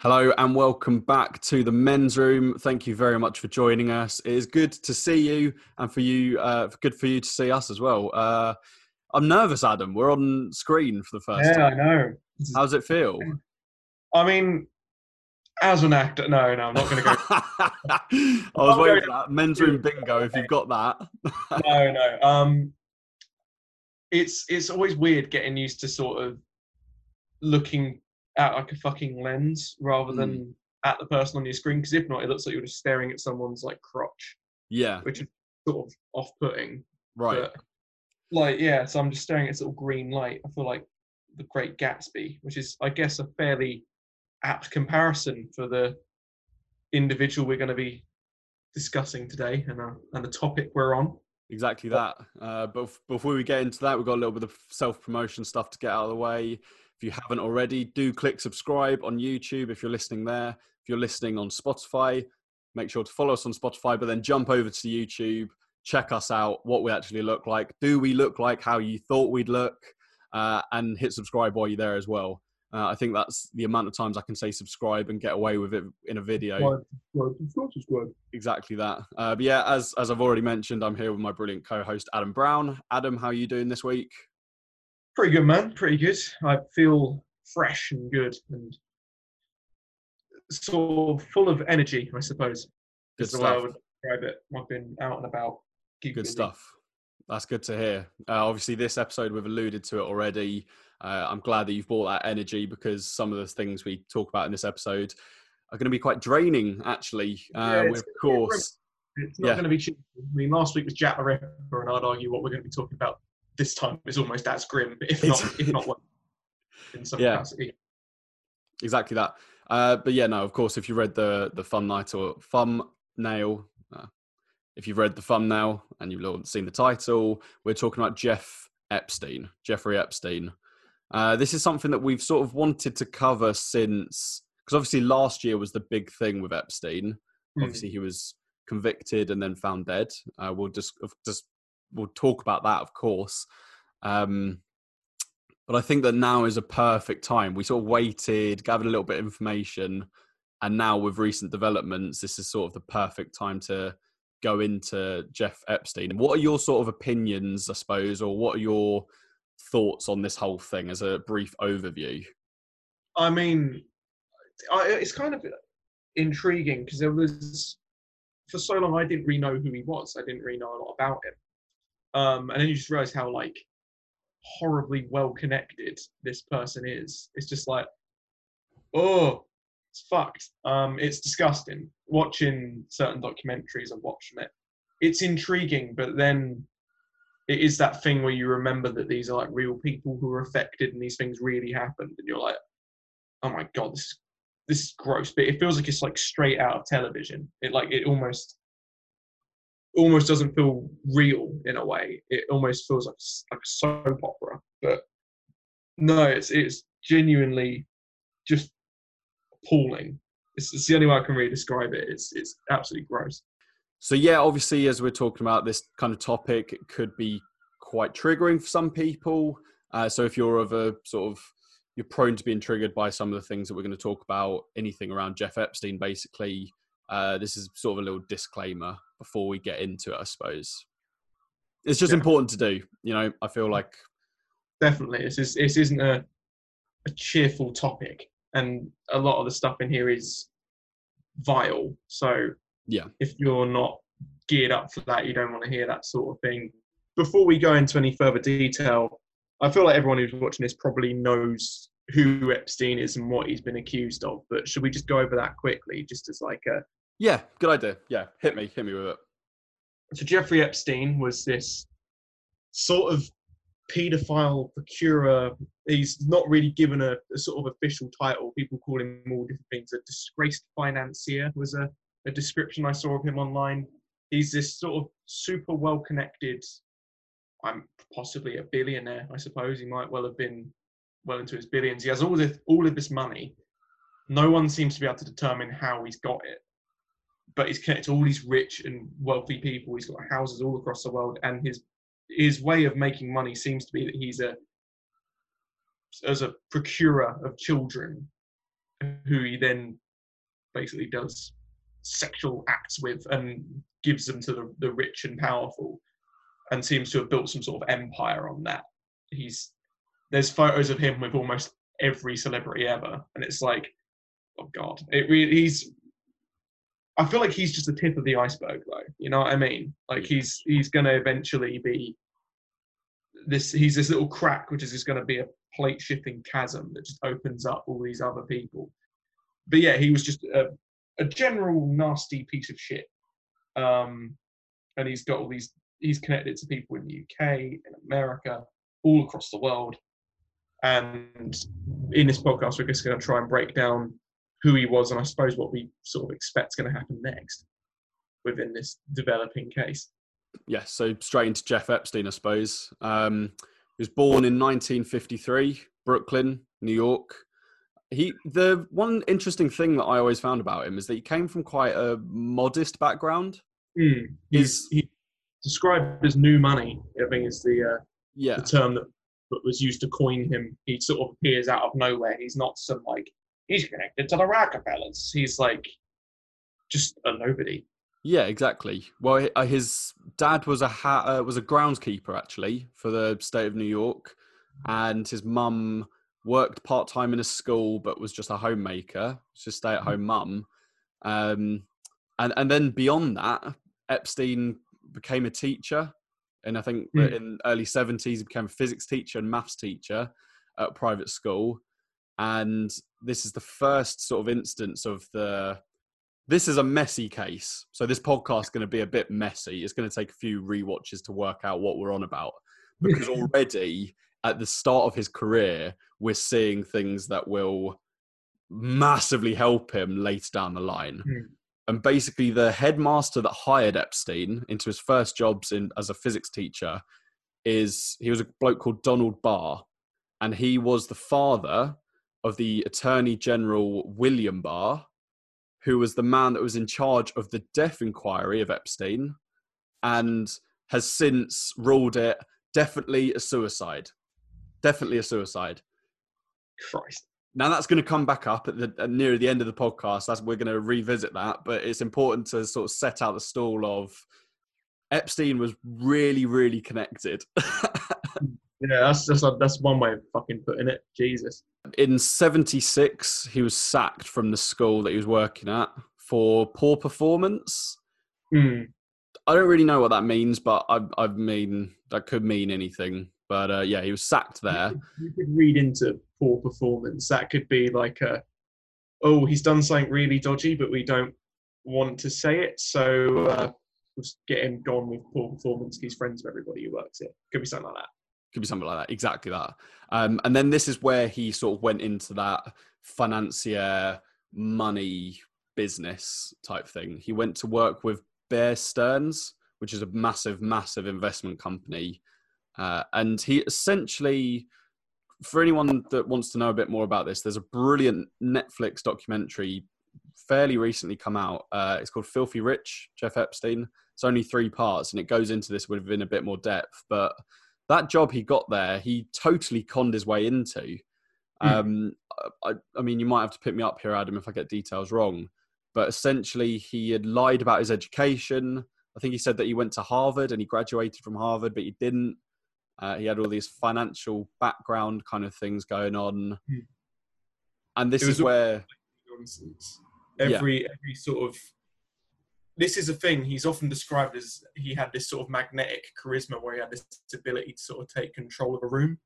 Hello and welcome back to the men's room. Thank you very much for joining us. It is good to see you, and for you, uh, good for you to see us as well. Uh, I'm nervous, Adam. We're on screen for the first Yeah, time. Yeah, I know. How does it feel? I mean, as an actor, no, no, I'm not going to go. I was waiting for that men's room bingo. If you've got that, no, no. Um, it's it's always weird getting used to sort of looking at like a fucking lens rather than Hmm. at the person on your screen. Because if not, it looks like you're just staring at someone's like crotch, yeah, which is sort of off-putting. right. But, like, yeah, so I'm just staring at this little green light. I feel like the Great Gatsby, which is, I guess, a fairly apt comparison for the individual we're going to be discussing today and, uh, and the topic we're on. Exactly that. Uh, but before we get into that, we've got a little bit of self promotion stuff to get out of the way. If you haven't already, do click subscribe on YouTube if you're listening there. If you're listening on Spotify, make sure to follow us on Spotify, but then jump over to YouTube, check us out, what we actually look like. Do we look like how you thought we'd look? Uh, and hit subscribe while you're there as well. Uh, I think that's the amount of times I can say subscribe and get away with it in a video Subscribe, subscribe, subscribe. exactly that. Uh, but yeah, as as I've already mentioned, I'm here with my brilliant co-host Adam Brown. Adam, how are you doing this week? Pretty good, man. Pretty good. I feel fresh and good and sort of full of energy, I suppose. Good way I stuff. would describe it. I've been out and about. Good busy. stuff. That's good to hear. Uh, obviously, this episode we've alluded to it already. Uh, I'm glad that you've brought that energy because some of the things we talk about in this episode are going to be quite draining, actually. Uh, Yeah, with of course, It's not Yeah. going to be cheap. I mean, last week was Jack the Ripper, and I'd argue what we're going to be talking about this time is almost as grim, if not, if not worse, in some Yeah. capacity. exactly that. Uh, but yeah, no, of course, if you read the the thumbnail, or thumbnail, uh, if you've read the thumbnail and you've seen the title, we're talking about Jeff Epstein, Jeffrey Epstein. Uh, this is something that we've sort of wanted to cover since, because obviously last year was the big thing with Epstein. Hmm. Obviously, he was convicted and then found dead. Uh, we'll just just we'll talk about that, of course. Um, but I think that now is a perfect time. We sort of waited, gathered a little bit of information, and now with recent developments, this is sort of the perfect time to go into Jeff Epstein. And what are your sort of opinions, I suppose, or what are your thoughts on this whole thing as a brief overview? I mean, I, it's kind of intriguing because there was, for so long, I didn't really know who he was. I didn't really know a lot about him. Um, and then you just realize how, like, horribly well connected this person is. It's just like, oh, it's fucked. Um, it's disgusting. Watching certain documentaries, I'm watching it. It's intriguing, but then it is that thing where you remember that these are like real people who are affected and these things really happened, and you're like, oh my god, this is this is gross. But it feels like it's like straight out of television. It like it almost almost doesn't feel real in a way. It almost feels like like a soap opera. But no, it's it's genuinely just appalling. It's, it's the only way I can really describe it. It's it's absolutely gross. So yeah, obviously, as we're talking about this kind of topic, it could be quite triggering for some people. Uh, so if you're of a sort of you're prone to being triggered by some of the things that we're going to talk about, anything around Jeff Epstein, basically, uh, this is sort of a little disclaimer before we get into it. I suppose it's just Yeah. important to do. You know, I feel like definitely this is this isn't a a cheerful topic and a lot of the stuff in here is vile so Yeah. if you're not geared up for that you don't want to hear that sort of thing before we go into any further detail i feel like everyone who's watching this probably knows who epstein is and what he's been accused of but should we just go over that quickly just as like a yeah, good idea. Yeah, hit me, hit me with it. so Jeffrey Epstein was this sort of paedophile procurer. He's not really given a, a sort of official title. People call him all different things. A disgraced financier was a, a description I saw of him online. He's this sort of super well connected. I'm possibly a billionaire, I suppose. He might well have been well into his billions. He has all this all of this money. No one seems to be able to determine how he's got it but he's connected to all these rich and wealthy people. He's got houses all across the world, and his his way of making money seems to be that he's a as a procurer of children who he then basically does sexual acts with and gives them to the, the rich and powerful and seems to have built some sort of empire on that. He's there's photos of him with almost every celebrity ever, and it's like, oh god, it really he's. I feel like he's just the tip of the iceberg, though. You know what I mean? Like he's he's gonna eventually be this. He's this little crack, which is just gonna be a plate shifting chasm that just opens up all these other people. But yeah, he was just a, a general nasty piece of shit. Um, and he's got all these. He's connected to people in the UK, in America, all across the world. And in this podcast, we're just going to try and break down who he was and I suppose what we sort of expect is going to happen next within this developing case. Yeah, so straight into Jeff Epstein, I suppose. Um, he was born in 1953, Brooklyn, New York. He the one interesting thing that I always found about him is that he came from quite a modest background. Mm. He's he described as new money. I think is the uh, yeah the term that, that was used to coin him. He sort of appears out of nowhere. He's not some like he's connected to the Rockefellers. He's like just a nobody. Yeah, exactly. Well, uh, his dad was a ha- uh, was a groundskeeper actually for the state of New York, and his mum worked part time in a school, but was just a homemaker, just stay at home mum. Um, and and then beyond that, Epstein became a teacher, and I think Mm. in early seventies he became a physics teacher and maths teacher at a private school. And this is the first sort of instance of the. This is a messy case, so this podcast is going to be a bit messy. It's going to take a few rewatches to work out what we're on about, because already at the start of his career, we're seeing things that will massively help him later down the line. Hmm. And basically, the headmaster that hired Epstein into his first jobs in as a physics teacher is he was a bloke called Donald Barr, and he was the father of the Attorney General William Barr, who was the man that was in charge of the death inquiry of Epstein, and has since ruled it definitely a suicide. Definitely a suicide. Christ. Now that's going to come back up at the at near the end of the podcast. That's we're going to revisit that, but it's important to sort of set out the stall of Epstein was really, really connected. Yeah, that's that's that's one way of fucking putting it. Jesus. In '76, he was sacked from the school that he was working at for poor performance. Hmm. I don't really know what that means, but I, I mean that could mean anything. But uh, yeah, he was sacked there. You could read into poor performance. That could be like a, oh, he's done something really dodgy, but we don't want to say it, so uh, we'll just get him gone with poor performance. He's friends with everybody who works here. Could be something like that. could be something like that exactly that um, and then this is where he sort of went into that financier money business type thing he went to work with bear stearns which is a massive massive investment company uh, and he essentially for anyone that wants to know a bit more about this there's a brilliant netflix documentary fairly recently come out uh, it's called filthy rich jeff epstein it's only three parts and it goes into this within a bit more depth but that job he got there, he totally conned his way into. Hmm. Um, I, I mean, you might have to pick me up here, Adam, if I get details wrong. But essentially, he had lied about his education. I think he said that he went to Harvard and he graduated from Harvard, but he didn't. Uh, he had all these financial background kind of things going on. Hmm. And this is where, nonsense. Yeah. Every every sort of this is a thing he's often described as he had this sort of magnetic charisma where he had this ability to sort of take control of a room,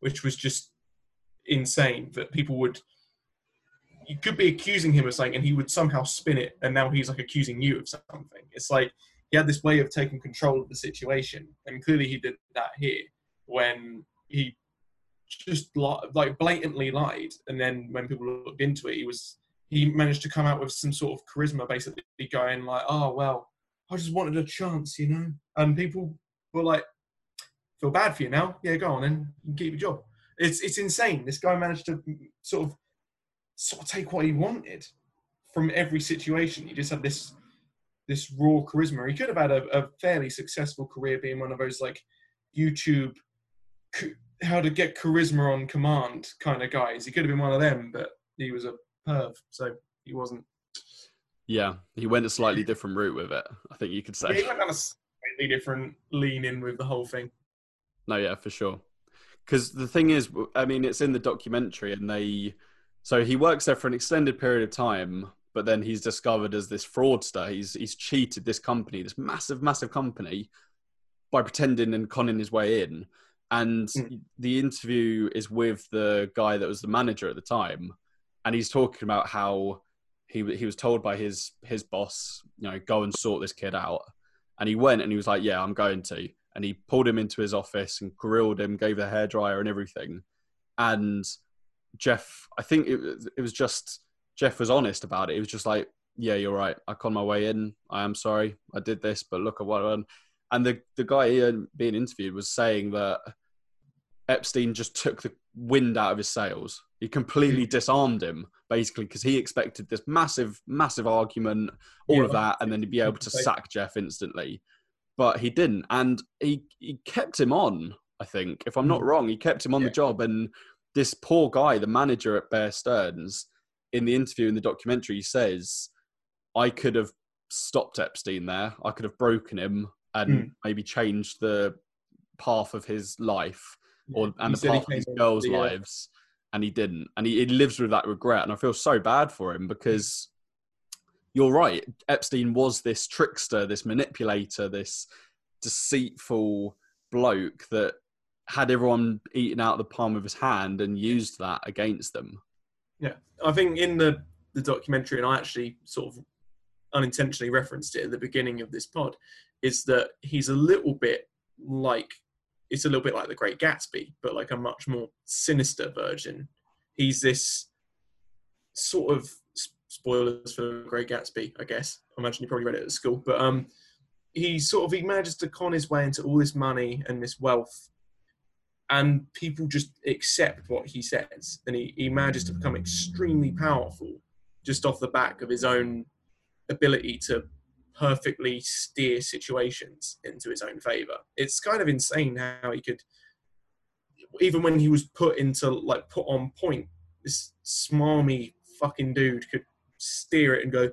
which was just insane. That people would you could be accusing him of something and he would somehow spin it and now he's like accusing you of something. It's like he had this way of taking control of the situation. And clearly he did that here when he just li- like blatantly lied. And then when people looked into it he was he managed to come out with some sort of charisma basically going like oh well i just wanted a chance you know? And people were like feel bad for you now. Yeah go on and keep your job. It's it's insane. This guy managed to sort of sort of take what he wanted from every situation. He just had this this raw charisma he could have had a, a fairly successful career being one of those like youtube how to get charisma on command kind of guys he could have been one of them but he was a perv, so he wasn't. Yeah, he went a slightly different route with it. I think you could say. Yeah, he went down a slightly different lean in with the whole thing. No, yeah, for sure. Because the thing is, I mean, it's in the documentary, and they. So he works there for an extended period of time, but then he's discovered as this fraudster. He's he's cheated this company, this massive, massive company, by pretending and conning his way in. And Mm. the interview is with the guy that was the manager at the time, and he's talking about how he he was told by his his boss, you know, go and sort this kid out. And he went and he was like, "Yeah, I'm going to." And he pulled him into his office and grilled him, gave the hairdryer and everything. And Jeff, I think it it was just Jeff was honest about it. He was just like, "Yeah, you're right. I conned my way in. I am sorry. I did this, but look at what I done." And the the guy being interviewed was saying that Epstein just took the wind out of his sails. He completely disarmed him, basically, because he expected this massive, massive argument, all Yeah, of that, and then he'd be able to sack Jeff instantly. But he didn't, and he he kept him on. I think, if I'm not Mm. wrong, he kept him on Yeah. the job. And this poor guy, the manager at Bear Stearns, in the interview in the documentary, he says, "I could have stopped Epstein there. I could have broken him and Mm. maybe changed the path of his life or He and the path of his girls' the, lives, and he didn't. And he, he lives with that regret. And I feel so bad for him because you're right. Epstein was this trickster, this manipulator, this deceitful bloke that had everyone eating out of the palm of his hand and used that against them. Yeah, I think in the the documentary, and I actually sort of unintentionally referenced it at the beginning of this pod, is that he's a little bit like it's a little bit like the Great Gatsby, but like a much more sinister version. He's this sort of spoilers for the Great Gatsby, I guess. I imagine you probably read it at school, but um, he sort of he manages to con his way into all this money and this wealth and people just accept what he says and he, he manages to become extremely powerful just off the back of his own ability to perfectly steer situations into his own favor it's kind of insane how he could even when he was put into like put on point this smarmy fucking dude could steer it and go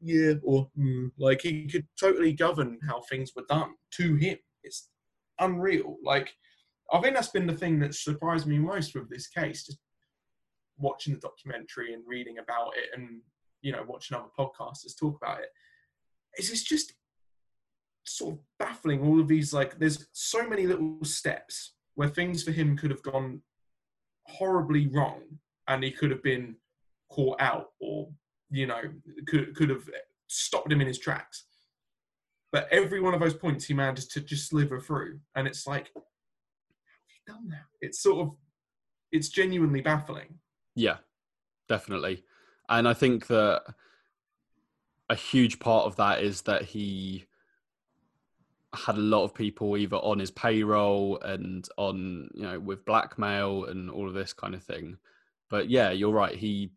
yeah or mm. like he could totally govern how things were done to him it's unreal like I think that's been the thing that surprised me most with this case. Just watching the documentary and reading about it, and you know, watching other podcasters talk about it. Is it's just sort of baffling. All of these, like, there's so many little steps where things for him could have gone horribly wrong, and he could have been caught out, or you know, could could have stopped him in his tracks. But every one of those points, he managed to just sliver through, and it's like done? It's sort of, it's genuinely baffling. Yeah, definitely. And I think that a huge part of that is that he had a lot of people either on his payroll and on, you know, with blackmail and all of this kind of thing. But yeah, you're right. He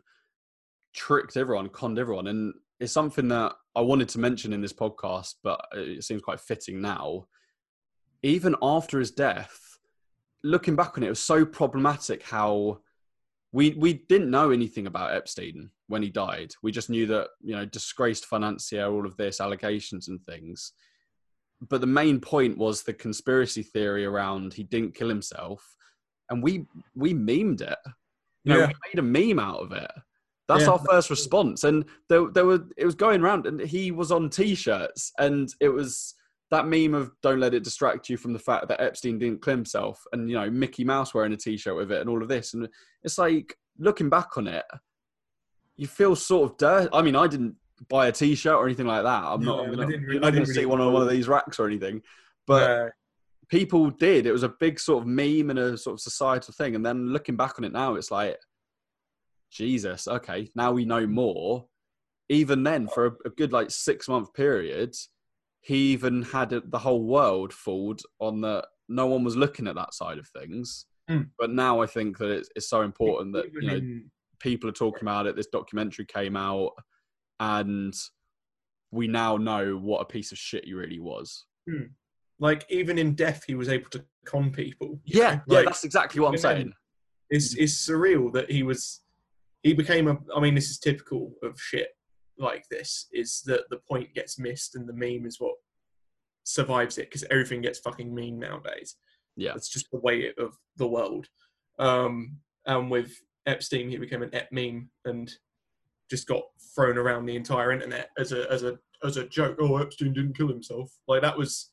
tricked everyone, conned everyone. And it's something that I wanted to mention in this podcast, but it seems quite fitting now. Even after his death, looking back on it, it was so problematic how we we didn't know anything about Epstein when he died. We just knew that you know disgraced financier, all of this allegations and things. But the main point was the conspiracy theory around he didn't kill himself, and we we memed it. You know, Yeah. we made a meme out of it. That's Yeah. our first response, and there there were it was going around, and he was on t-shirts, and it was that meme of "Don't let it distract you from the fact that Epstein didn't kill himself," and you know Mickey Mouse wearing a t-shirt with it, and all of this, and it's like looking back on it, you feel sort of dirty. I mean, I didn't buy a T-shirt or anything like that. I'm No, not. I'm gonna, didn't re- you're not going to see really one on one of these racks or anything. But Uh, people did. It was a big sort of meme and a sort of societal thing. And then looking back on it now, it's like, Jesus. Okay, now we know more. Even then, for a, a good like six month period, he even had it- the whole world fooled on that. No one was looking at that side of things. Mm. But now I think that it's, it's so important that you know in- people are talking about it. This documentary came out, and we now know what a piece of shit he really was. like even in death, he was able to con people. Yeah, know? yeah, Like, that's exactly what I'm saying. it's it's surreal that he was he became a. I mean, this is typical of shit like this. Is that the point gets missed and the meme is what survives it because everything gets fucking meme nowadays. Yeah. It's just the way of the world. Um, and with Epstein, he became an ep meme and just got thrown around the entire internet as a as a as a joke. Oh, Epstein didn't kill himself. Like that was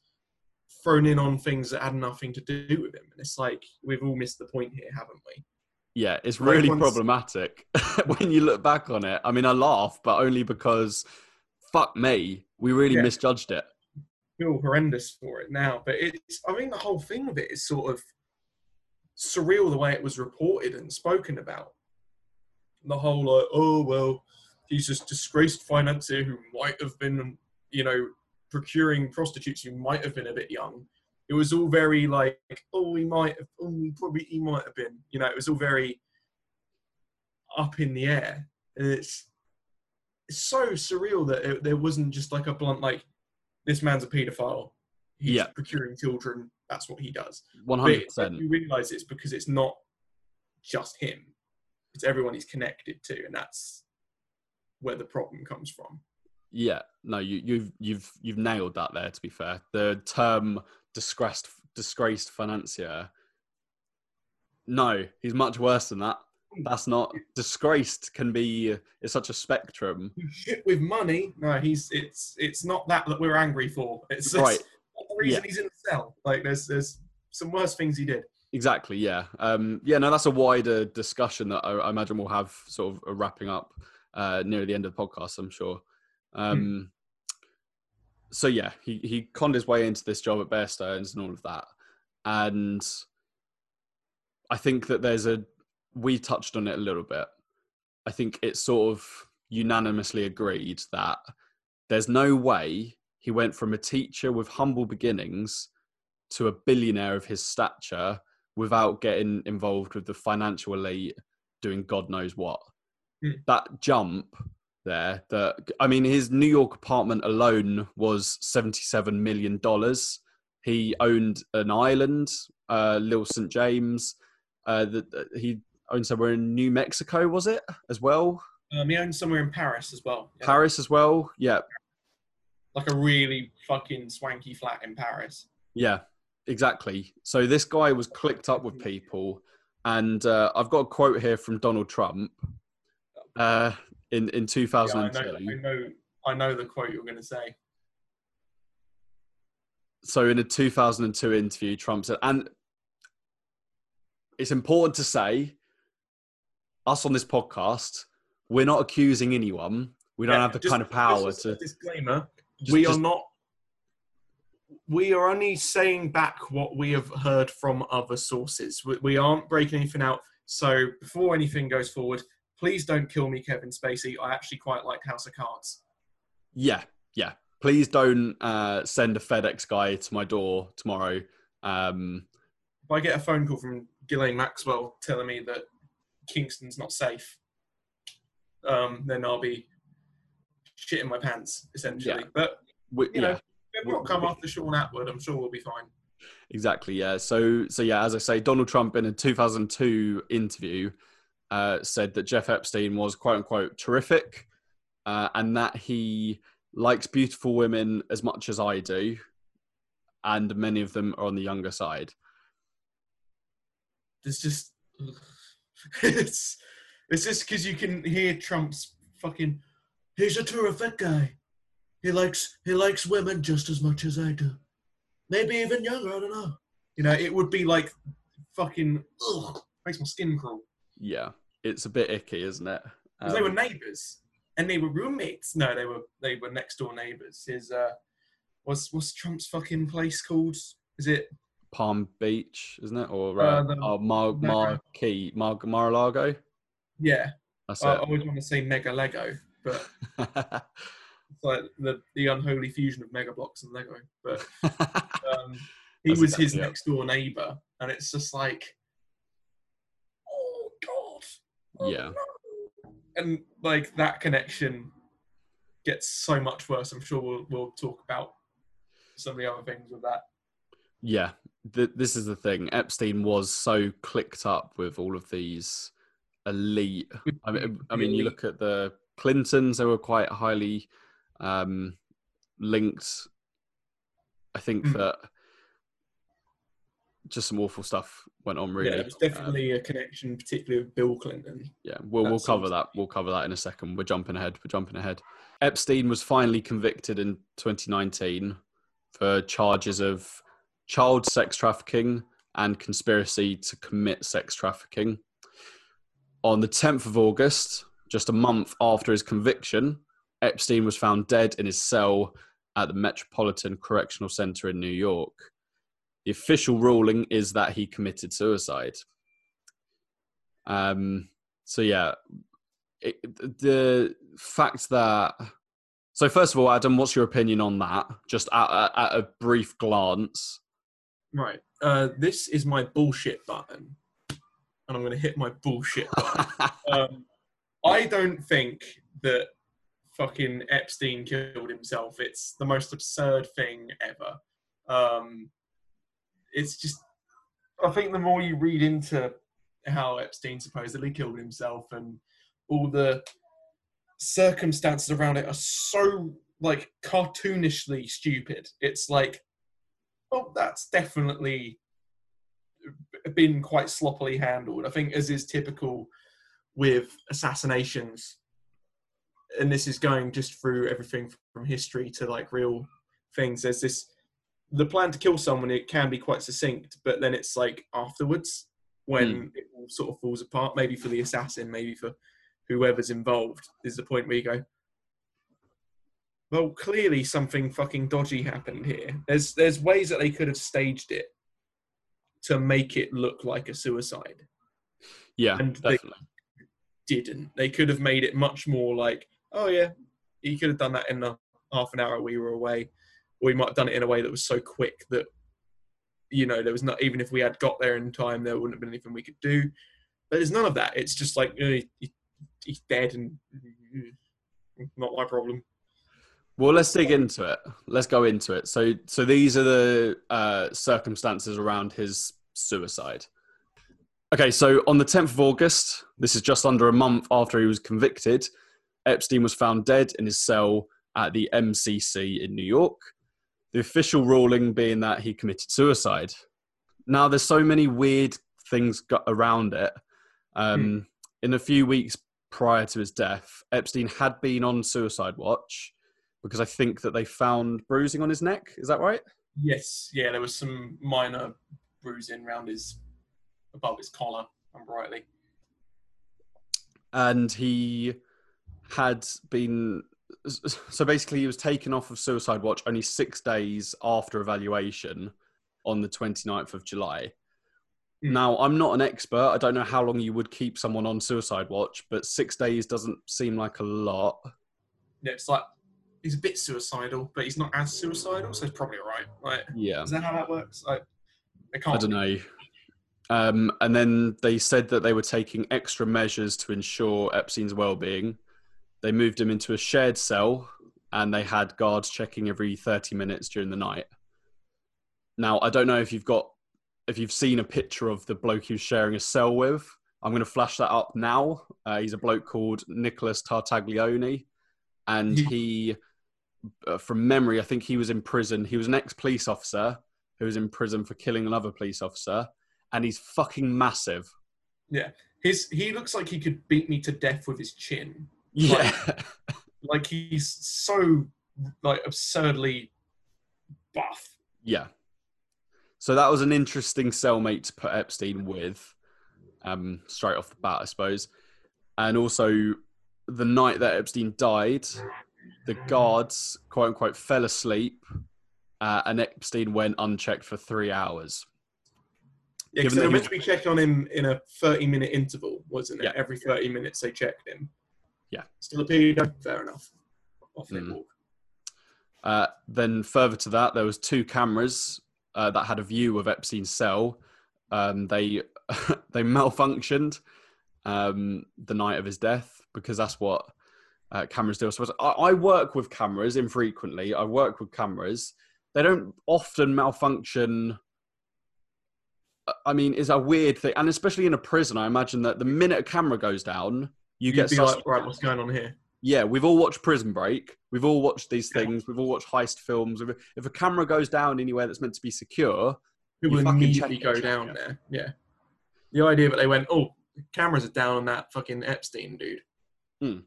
thrown in on things that had nothing to do with him. And it's like we've all missed the point here, haven't we? Yeah, it's really problematic when you look back on it. I mean, I laugh, but only because fuck me, we really Yeah. misjudged it. feel horrendous for it now. But it's, I mean, the whole thing of it is sort of surreal the way it was reported and spoken about. The whole, like, oh, well, he's this disgraced financier who might have been, you know, procuring prostitutes who might have been a bit young. It was all very like, oh, he might have, oh, he probably, he might have been. You know, it was all very up in the air. And it's, it's so surreal that it, there wasn't just like a blunt, like, this man's a paedophile. He's Yeah. procuring children. That's what he does. Hundred percent. you realise it's because it's not just him. It's everyone he's connected to, and that's where the problem comes from. Yeah, no, you, you've you've you've nailed that there. To be fair, the term disgraced disgraced financier. No, he's much worse than that. That's not disgraced. Can be it's such a spectrum. Shit with money. No, he's it's it's not that that we're angry for. It's, it's Right. not the reason he's in the cell. Like there's there's some worse things he did. Exactly. Yeah. Um, yeah. No, that's a wider discussion that I, I imagine we'll have sort of a wrapping up uh, near the end of the podcast. I'm sure. Um, So yeah, he he conned his way into this job at Bear Stearns and all of that, and I think that there's a we touched on it a little bit. I think it's sort of unanimously agreed that there's no way he went from a teacher with humble beginnings to a billionaire of his stature without getting involved with the financial elite doing God knows what. Mm. That jump there, that I mean, his New York apartment alone was $77 million. He owned an island, uh, Little St. James. Uh, that that he owned somewhere in New Mexico, was it as well? Um, he owned somewhere in Paris as well. Yeah. Paris as well. Yeah, Like a really fucking swanky flat in Paris. Yeah, exactly. So this guy was clicked up with people, and uh, I've got a quote here from Donald Trump uh, in in Yeah, I 2002. know, I know I know the quote you're gonna say. So in a 2002 interview, Trump said, and it's important to say, us on this podcast, we're not accusing anyone. We don't Yeah, have the just- kind of power just a to. disclaimer. just- we just- are not. We are only saying back what we have heard from other sources. We, we aren't breaking anything out. So before anything goes forward, please don't kill me, Kevin Spacey. I actually quite like House of Cards. Yeah, yeah. Please don't uh, send a FedEx guy to my door tomorrow. Um, If I get a phone call from Ghislaine Maxwell telling me that Kingston's not safe, um, then I'll be shitting my pants essentially. Yeah. But we, you yeah. know, if not come after Sean Atwood, I'm sure we'll be fine. Exactly. Yeah. So so yeah, as I say, Donald Trump in a 2002 interview uh, said that Jeff Epstein was quote unquote terrific, uh, and that he likes beautiful women as much as I do, and many of them are on the younger side. There's just it's it's just because you can hear Trump's fucking. He's a terrific guy. He likes he likes women just as much as I do. Maybe even younger. I don't know. You know, it would be like fucking ugh, makes my skin crawl. Yeah, it's a bit icky, isn't it? 'Cause they were Um, neighbours and they were roommates. No, they were they were next door neighbours. His uh, what's what's Trump's fucking place called? Is it Palm Beach, isn't it, or Uh, uh, the- oh, Mar the- Marquee, Mar Mar-a-Lago? yeah? That's I, I always want to say Mega Lego, but it's like the the unholy fusion of Mega Bloks and Lego. But um, he was his it. next door neighbour, and it's just like, Yeah. and like that connection gets so much worse. I'm sure we'll we'll talk about some of the other things with that. Yeah, th- this is the thing. Epstein was so clicked up with all of these elite. I mean, I mean, you look at the Clintons; they were quite highly um, linked. I think Mm. that just some awful stuff went on. Really, Yeah, there's Um, definitely a connection, particularly with Bill Clinton. yeah, we'll we'll cover that. We'll cover that in a second. We're jumping ahead. We're jumping ahead. Epstein was finally convicted in 2019 for charges of child sex trafficking and conspiracy to commit sex trafficking. On the 10th of August, just a month after his conviction, Epstein was found dead in his cell at the Metropolitan Correctional Center in New York. The official ruling is that he committed suicide. Um, so yeah, it, the fact that so first of all, Adam, what's your opinion on that? Just at, at, at a brief glance. Right. Uh, this is my bullshit button, and I'm going to hit my bullshit button. um, I don't think that fucking Epstein killed himself. It's the most absurd thing ever. Um, it's just, I think the more you read into how Epstein supposedly killed himself and all the circumstances around it are so like cartoonishly stupid. It's like, oh, that's definitely been quite sloppily handled. I think, as is typical with assassinations, and this is going just through everything from history to like real things. There's this the plan to kill someone. It can be quite succinct, but then it's like afterwards when hmm. it all sort of falls apart. Maybe for the assassin, maybe for whoever's involved. Is the point where you go, well, clearly something fucking dodgy happened here. There's there's ways that they could have staged it to make it look like a suicide. yeah, And they- Didn't. They could have made it much more like, oh yeah, he could have done that in the half an hour we were away, or he might have done it in a way that was so quick that you know there was not even if we had got there in time, there wouldn't have been anything we could do. But there's none of that. It's just like uh, he, he's dead and not my problem. Well, let's dig into it. Let's go into it. So, so these are the uh, circumstances around his suicide. Okay, so on the 10th of August, this is just under a month after he was convicted, Epstein was found dead in his cell at the MCC in New York. The official ruling being that he committed suicide. Now, there's so many weird things got around it. Um, In a few weeks prior to his death, Epstein had been on suicide watch because I think that they found bruising on his neck. Is that right? Yes, yeah, there was some minor bruising around his above his collar, I'm rightly. And he had been so basically he was taken off of suicide watch only six days after evaluation on the 29th of July. Mm. Now, I'm not an expert. I don't know how long you would keep someone on suicide watch, but six days doesn't seem like a lot. Yeah, it's like he's a bit suicidal, but he's not as suicidal, so he's probably alright. Right? Yeah. Is that how that works? Like, I can't. I don't know. Um, and then they said that they were taking extra measures to ensure Epstein's well-being. They moved him into a shared cell, and they had guards checking every thirty minutes during the night. Now, I don't know if you've got, if you've seen a picture of the bloke he was sharing a cell with. I'm going to flash that up now. Uh, he's a bloke called Nicholas Tartaglione, and he, uh, from memory, I think he was in prison. He was an ex-police officer who was in prison for killing another police officer, and he's fucking massive. Yeah, his he looks like he could beat me to death with his chin. Yeah, Like he's so like absurdly buff. yeah. So that was an interesting cellmate to put Epstein with, um, straight off the bat, I suppose. And also, the night that Epstein died, the guards, quote unquote, fell asleep, uh, and Epstein went unchecked for three hours. Yeah, because they were meant to be checking on him in a 30 minute interval, wasn't it? Yeah. Every 30 minutes they checked him. Yeah. Still a pedo? Fair enough. Off they Mm. walk. Uh, then further to that, there was two cameras uh, that had a view of Epstein's cell. Um, they they malfunctioned um, the night of his death because that's what uh, cameras do. I, I work with cameras infrequently. I work with cameras. They don't often malfunction I mean, is a weird thing, and especially in a prison, I imagine that the minute a camera goes down, you You'd get be like, right, what's going on here? yeah, we've all watched Prison Break. We've all watched these things. We've all watched heist films. If- If a camera goes down anywhere that's meant to be secure, People immediately check go down there. Yeah. The idea that they went, oh, cameras are down on that fucking Epstein dude. Hmm.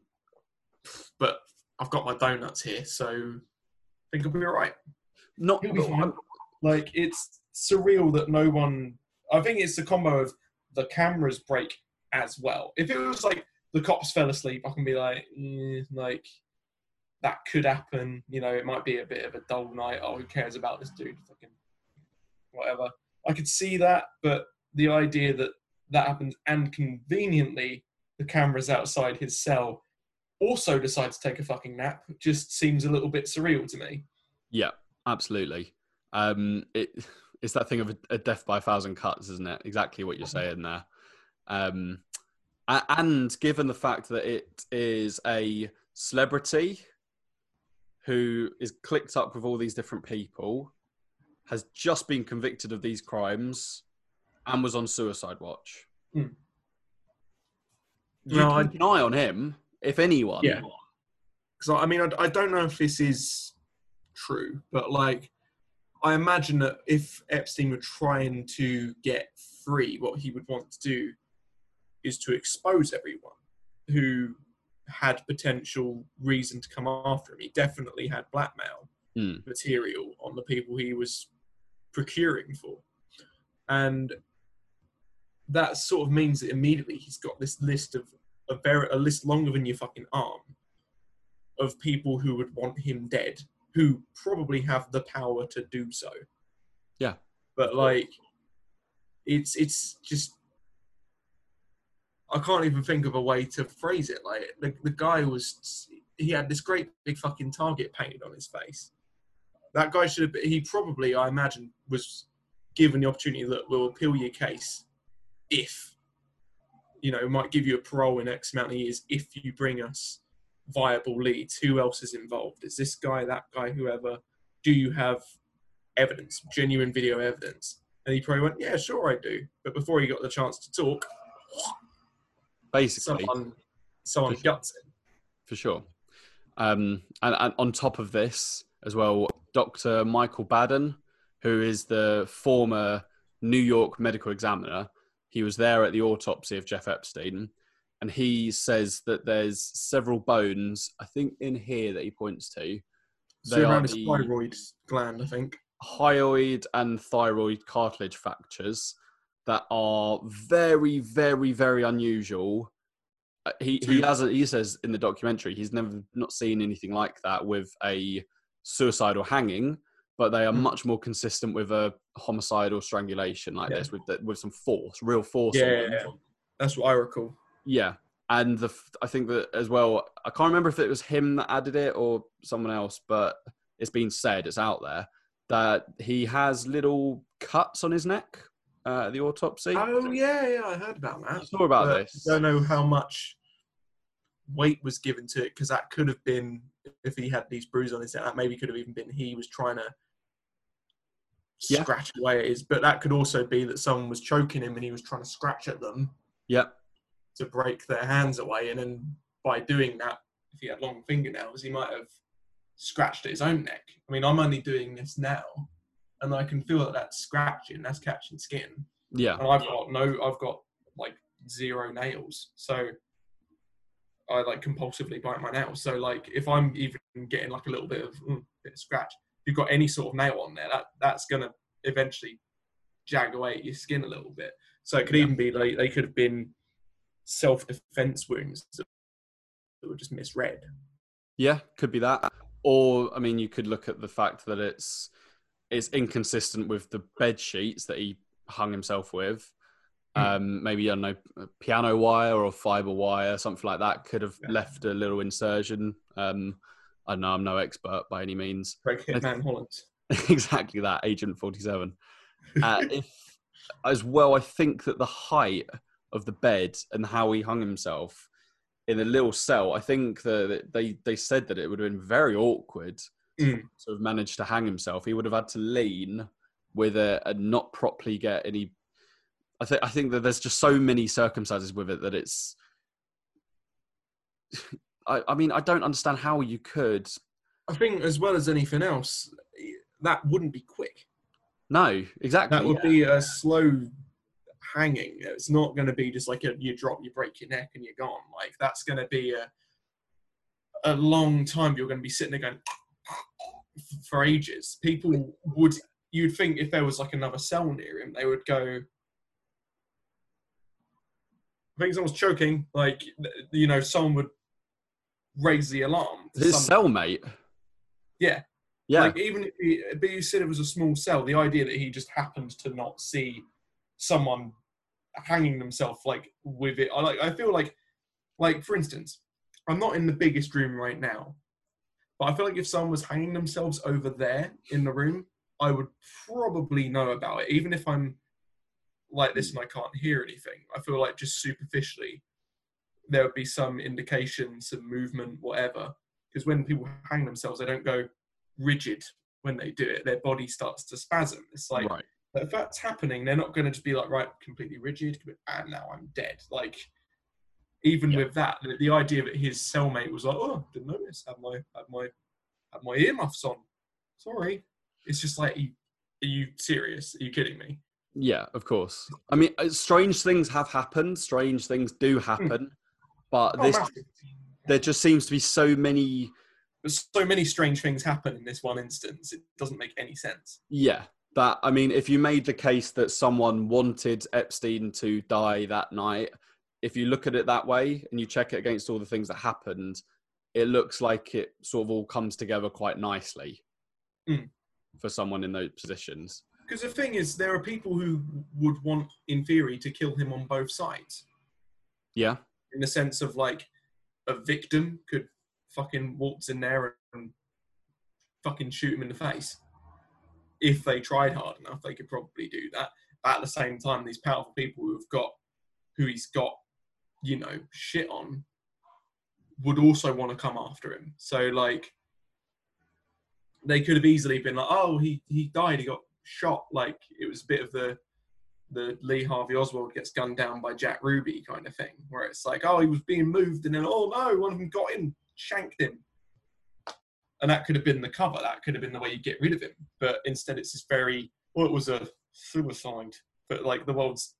But I've got my donuts here, so I think I'll be all right. not. Be. Like it's surreal that no one. I think it's the combo of the cameras break as well. If it was like the cops fell asleep, I can be like, eh, like that could happen. You know, it might be a bit of a dull night. Oh, who cares about this dude? Fucking whatever. I could see that, but the idea that that happens and conveniently the cameras outside his cell also decide to take a fucking nap just seems a little bit surreal to me. Yeah, absolutely. Um, it it's that thing of a, a death by a thousand cuts, isn't it? Exactly what you're saying there. Um, and given the fact that it is a celebrity who is clicked up with all these different people, has just been convicted of these crimes, and was on suicide watch. Hmm. You No, I- keep an eye on him, if anyone. Yeah. Because I mean, I, I don't know if this is true, but like, I imagine that if Epstein were trying to get free, what he would want to do is to expose everyone who had potential reason to come after him. He definitely had blackmail Hmm. material on the people he was procuring for. And that sort of means that immediately he's got this list of a very a list longer than your fucking arm of people who would want him dead, who probably have the power to do so. Yeah. But like it's it's just I can't even think of a way to phrase it. Like the, the guy was he had this great big fucking target painted on his face. That guy should have been, he probably, I imagine, was given the opportunity that we'll appeal your case if, you know, might give you a parole in X amount of years if you bring us viable leads. Who else is involved? Is this guy, that guy, whoever? Do you have evidence, genuine video evidence? And he probably went, yeah, sure, I do. But before he got the chance to talk, Basically, someone, someone For sure. guts it. for sure. Um, and, and on top of this as well, Dr. Michael Baden, who is the former New York medical examiner, he was there at the autopsy of Jeff Epstein, and he says that there's several bones, I think in here that he points to, So They are around his the- thyroid gland, I think. hyoid and thyroid cartilage fractures that are very, very, very unusual. Uh, He he has a, he says in the documentary he's never not seen anything like that with a suicide or hanging, but they are Mm. much more consistent with a homicide or strangulation like Yeah. this with the, with some force, real force. Yeah, yeah, yeah. that's what I recall. Yeah, and the I think that as well. I can't remember if it was him that added it or someone else, but it's been said, it's out there that he has little cuts on his neck uh, the autopsy. Oh yeah, yeah, I heard about that. saw about But this. I don't know how much weight was given to it because that could have been if he had these bruises on his head, That maybe could have even been he was trying to Yeah. scratch away at his. But that could also be that someone was choking him and he was trying to scratch at them Yeah, to break their hands away. And then by doing that, if he had long fingernails, he might have scratched at his own neck. I mean, I'm only doing this now, and I can feel that that's scratching, that's catching skin. yeah, and I've got no, I've got like zero nails, so I like compulsively bite my nails. So like, if I'm even getting like a little bit of mm, bit of scratch, if you've got any sort of nail on there, that that's gonna eventually jag away at your skin a little bit. So it could Yeah. even be like they could have been self-defense wounds that were just misread. yeah. Could be that, or I mean, you could look at the fact that it's it's inconsistent with the bed sheets that he hung himself with. Mm. Um, maybe I don't know, piano wire or fiber wire, something like that could have Yeah. left a little insertion. Um, I don't know, I'm no expert by any means. Greg Hitman Holland. exactly that agent 47 uh, if as well i think that the height of the bed and how he hung himself in a little cell i think that they they said that it would have been very awkward Mm. to have managed to hang himself he would have had to lean with it and not properly get any I think I think that there's just so many circumstances with it that it's. I, I mean, I don't understand how you could. I think, as well as anything else, that wouldn't be quick. No, exactly. That would yeah. be a slow hanging. It's not going to be just like a, you drop, you break your neck, and you're gone. Like that's going to be a a long time. You're going to be sitting there going for ages. People would, you'd think, if there was like another cell near him, they would go. I think someone's choking. Like you know, someone would raise the alarm. his some- cellmate. Yeah. Yeah, Like even if he, but you said it was a small cell, the idea that he just happened to not see someone hanging themselves like with it, I like. I feel like, like for instance, I'm not in the biggest room right now, but I feel like if someone was hanging themselves over there in the room, I would probably know about it, even if I'm like this and I can't hear anything. I feel like just superficially, there would be some indication, some movement, whatever. Because when people hang themselves, they don't go rigid when they do it. Their body starts to spasm. It's like right. if that's happening, they're not going to just be like, right, completely rigid, and ah, now I'm dead. Like, even Yeah. with that, the, the idea that his cellmate was like, oh, didn't notice, had my, had my, had my earmuffs on. Sorry. It's just like, are you, are you serious? Are you kidding me? Yeah, of course. I mean, uh, strange things have happened. Strange things do happen, but Oh, this massive. there just seems to be so many. There's so many strange things happen in this one instance. It doesn't make any sense. Yeah, that I mean, if you made the case that someone wanted Epstein to die that night, if you look at it that way and you check it against all the things that happened, it looks like it sort of all comes together quite nicely Mm. for someone in those positions. Because the thing is, there are people who would want, in theory, to kill him on both sides. Yeah, in the sense of like a victim could fucking waltz in there and fucking shoot him in the face. If they tried hard enough, they could probably do that. But at the same time, these powerful people who've got, who he's got, you know, shit on, would also want to come after him. So like, they could have easily been like, oh, he he died, he got shot. Like it was a bit of the the Lee Harvey Oswald gets gunned down by Jack Ruby kind of thing, where it's like, oh, he was being moved, and then oh no, one of them got him, shanked him, and that could have been the cover. That could have been the way you get rid of him. But instead, it's this very well, it was a suicide, but like the world's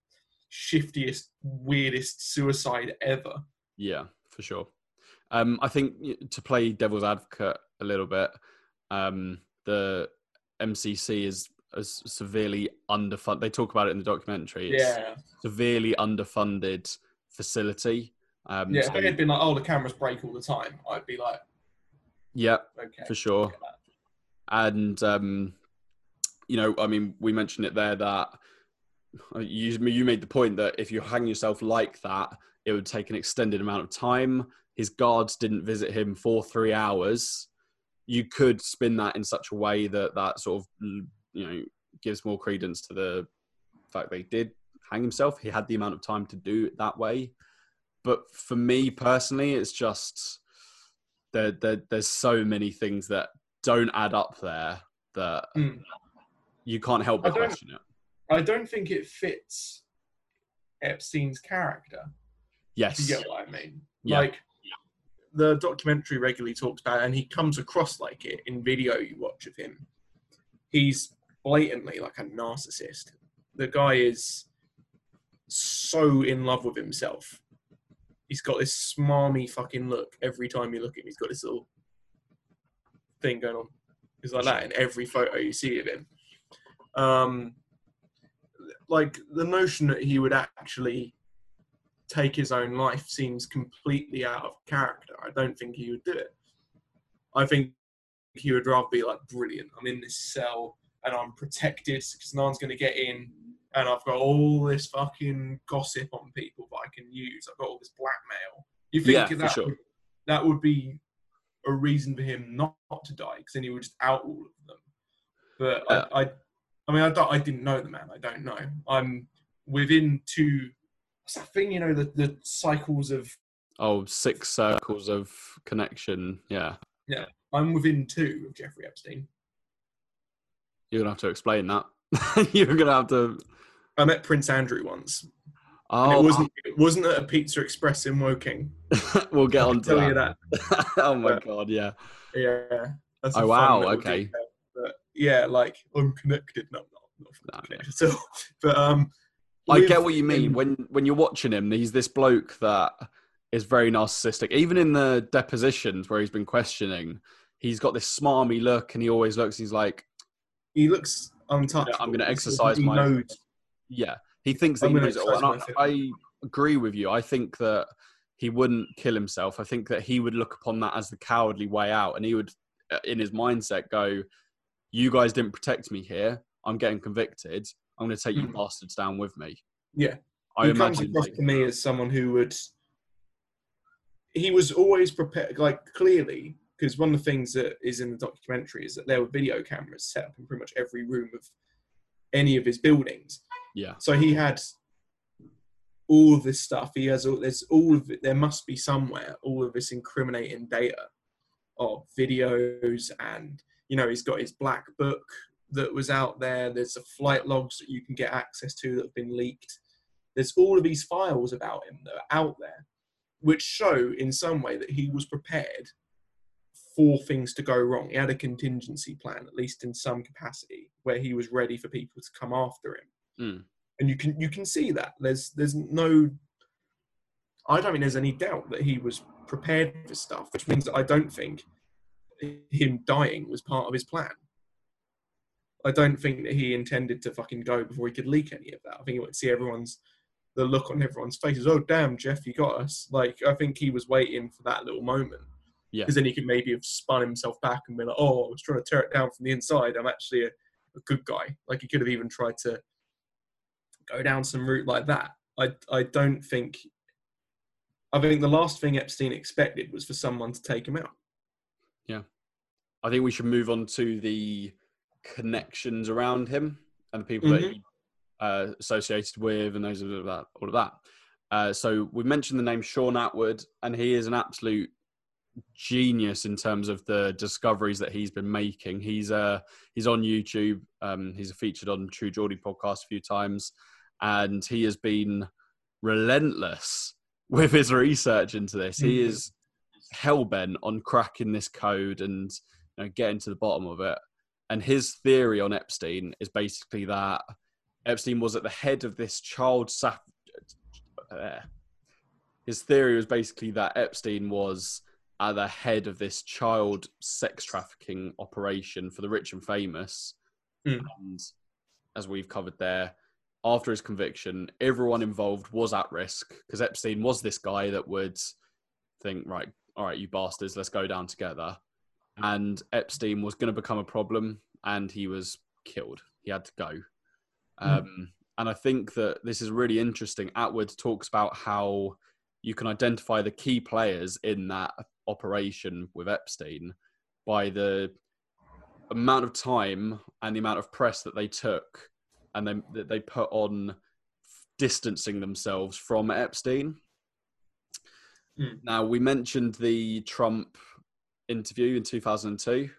shiftiest, weirdest suicide ever. yeah, for sure. Um, I think to play devil's advocate a little bit, um, the MCC is, is severely underfunded. They talk about it in the documentary. It's Yeah, severely underfunded facility. Um, yeah. so- If they had been like, oh, the cameras break all the time, I'd be like, yeah, okay, for sure. And um, you know, I mean, we mentioned it there that you you made the point that if you hang yourself like that, it would take an extended amount of time. His guards didn't visit him for three hours. You could spin that in such a way that that sort of you know gives more credence to the fact they did hang himself. He had the amount of time to do it that way. But for me personally, it's just there, there there's so many things that don't add up there that Mm. you can't help but question it. I don't think it fits Epstein's character. Yes. If you get what I mean? Yeah. Like the documentary regularly talks about, it, and he comes across like it in video you watch of him. He's blatantly like a narcissist. The guy is so in love with himself. He's got this smarmy fucking look every time you look at him. He's got this little thing going on. He's like that in every photo you see of him. Um, like the notion that he would actually take his own life seems completely out of character. I don't think he would do it. I think he would rather be like, brilliant, I'm in this cell and I'm protected because no one's going to get in, and I've got all this fucking gossip on people that I can use. I've got all this blackmail. You think Yeah, that, sure. would, that would be a reason for him not, not to die because then he would just out all of them. But Yeah. I, uh, I, I mean, I, don't, I didn't know the man. I don't know. I'm within two. What's that thing? You know, the, the cycles of. Oh, six circles of connection. Yeah. Yeah, I'm within two of Jeffrey Epstein. You're gonna have to explain that. You're gonna have to I met Prince Andrew once. Oh, and it oh, wasn't it wasn't at a Pizza Express in Woking. we'll get on to tell that. you that. oh my god, yeah. Yeah. That's Oh, wow, okay. Yeah, like I'm connected. No, not. Not connected at all. But um, I get what you mean. When when you're watching him, he's this bloke that is very narcissistic. Even in the depositions where he's been questioning, he's got this smarmy look, and he always looks. He's like, he looks untouchable. I'm gonna exercise he my- knows. yeah, he thinks he knows it all. And I, I agree with you. I think that he wouldn't kill himself. I think that he would look upon that as the cowardly way out, and he would, uh, in his mindset, go, "You guys didn't protect me here. I'm getting convicted. I'm going to take you Mhm. bastards down with me." Yeah. I he comes imagine. across like- to me as someone who would. He was always prepared, like clearly, because one of the things that is in the documentary is that there were video cameras set up in pretty much every room of any of his buildings. yeah, So he had all of this stuff. He has all. There's all of it. There must be somewhere all of this incriminating data of videos, and you know he's got his black book that was out there. There's the flight logs that you can get access to that have been leaked. There's all of these files about him that are out there, which show in some way that he was prepared for things to go wrong. He had a contingency plan, at least in some capacity, where he was ready for people to come after him Mm. and you can you can see that there's there's no i don't think there's any doubt that he was prepared for stuff which means that i don't think him dying was part of his plan i don't think that he intended to fucking go before he could leak any of that i think he wanted to see everyone's the look on everyone's faces oh damn jeff you got us like i think he was waiting for that little moment Yeah. because then he could maybe have spun himself back and been like oh i was trying to tear it down from the inside i'm actually a, a good guy like he could have even tried to go down some route like that. I I don't think. I think the last thing Epstein expected was for someone to take him out. I think we should move on to the connections around him and the people that Mhm. he uh, associated with and those of that, all of that. Uh, so we mentioned the name Shaun Attwood, and he is an absolute genius in terms of the discoveries that he's been making. He's uh he's on YouTube. Um, he's featured on True Geordie podcast a few times, and he has been relentless with his research into this. He Mhm. is hell bent on cracking this code and you know, getting to the bottom of it. And his theory on Epstein is basically that Epstein was at the head of this child saf- uh, his theory was basically that Epstein was at the head of this child sex trafficking operation for the rich and famous. Mm. And as we've covered there, after his conviction, everyone involved was at risk because Epstein was this guy that would think, right, all right, you bastards, let's go down together. And Epstein was going to become a problem and he was killed. He had to go. Um, and I think that this is really interesting. Attwood talks about how you can identify the key players in that operation with Epstein by the amount of time and the amount of press that they took and then that they put on distancing themselves from Epstein. Mm. Now we mentioned the Trump interview in 2002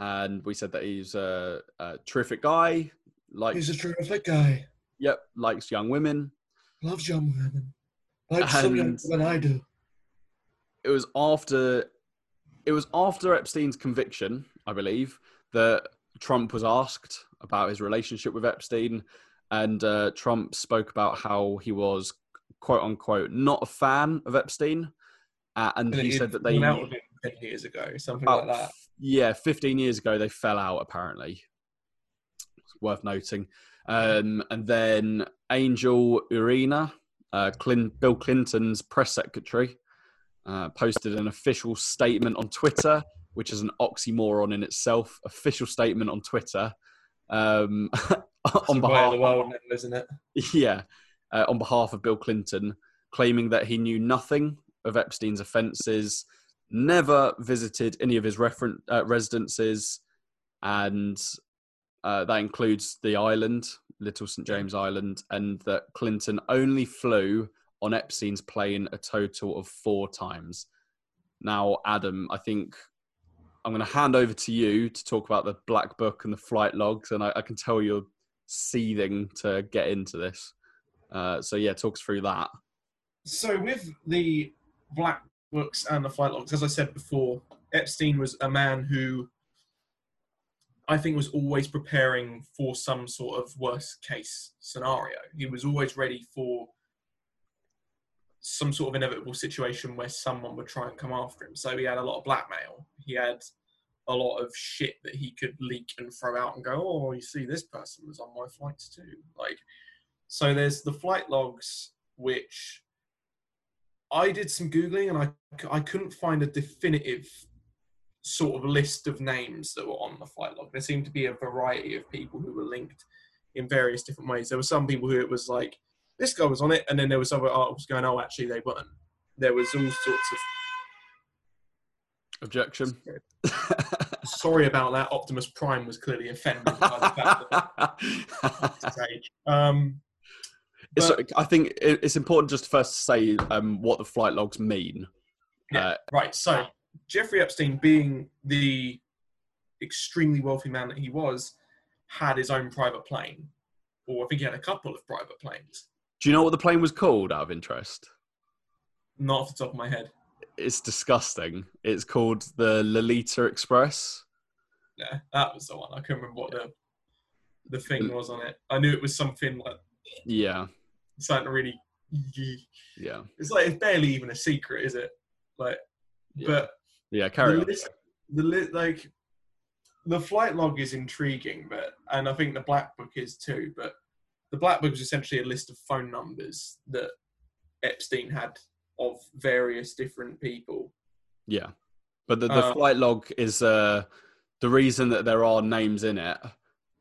and we said that he's a, a terrific guy like He's a terrific guy. yep likes young women Loves young women. Likes some women I do. it was after it was after Epstein's conviction, I believe, that Trump was asked about his relationship with Epstein, and uh, Trump spoke about how he was quote unquote not a fan of Epstein, uh, and he said that they out with him ten years ago, something about like that. yeah, 15 years ago they fell out apparently. It's worth noting. Um, and then Angel Urena, uh, Clin- Bill Clinton's press secretary, uh, posted an official statement on Twitter, which is an oxymoron in itself. Official statement on Twitter um, on way of the world isn't it? yeah, uh, on behalf of Bill Clinton, claiming that he knew nothing of Epstein's offences, never visited any of his referen- uh, residences, and uh, that includes the island, Little St James Island, and that Clinton only flew on Epstein's plane a total of four times. Now, Adam, I think I'm going to hand over to you to talk about the black book and the flight logs, and I, I can tell you're seething to get into this. Uh, so yeah, talk us through that. So with the black books and the flight logs, as I said before, Epstein was a man who I think was always preparing for some sort of worst case scenario. He was always ready for some sort of inevitable situation where someone would try and come after him. So he had a lot of blackmail. He had a lot of shit that he could leak and throw out and go, oh, you see, this person was on my flights too. Like, so there's the flight logs, which I did some Googling and I, I couldn't find a definitive sort of list of names that were on the flight log. There seemed to be a variety of people who were linked in various different ways. There were some people who it was like, this guy was on it, and then there was other articles going, oh, actually, they weren't. There was all sorts of Objection. sorry about that. Optimus Prime was clearly offended by the fact that. um, but- I think it's important just first to say um, what the flight logs mean. Yeah. Uh, right. So Jeffrey Epstein, being the extremely wealthy man that he was, had his own private plane, or I think he had a couple of private planes. do you know what the plane was called? Out of interest, Not off the top of my head. it's disgusting. It's called the Lolita Express. Yeah, that was the one. I couldn't remember what the the thing was on it. I knew it was something like Yeah, something really. yeah, It's like it's barely even a secret, is it? Like, Yeah. but yeah. Carry the on. list, the li- like the flight log is intriguing, but and I think the black book is too. But the black book is essentially a list of phone numbers that Epstein had of various different people. Yeah, but the, the Uh, flight log is uh, the reason that there are names in it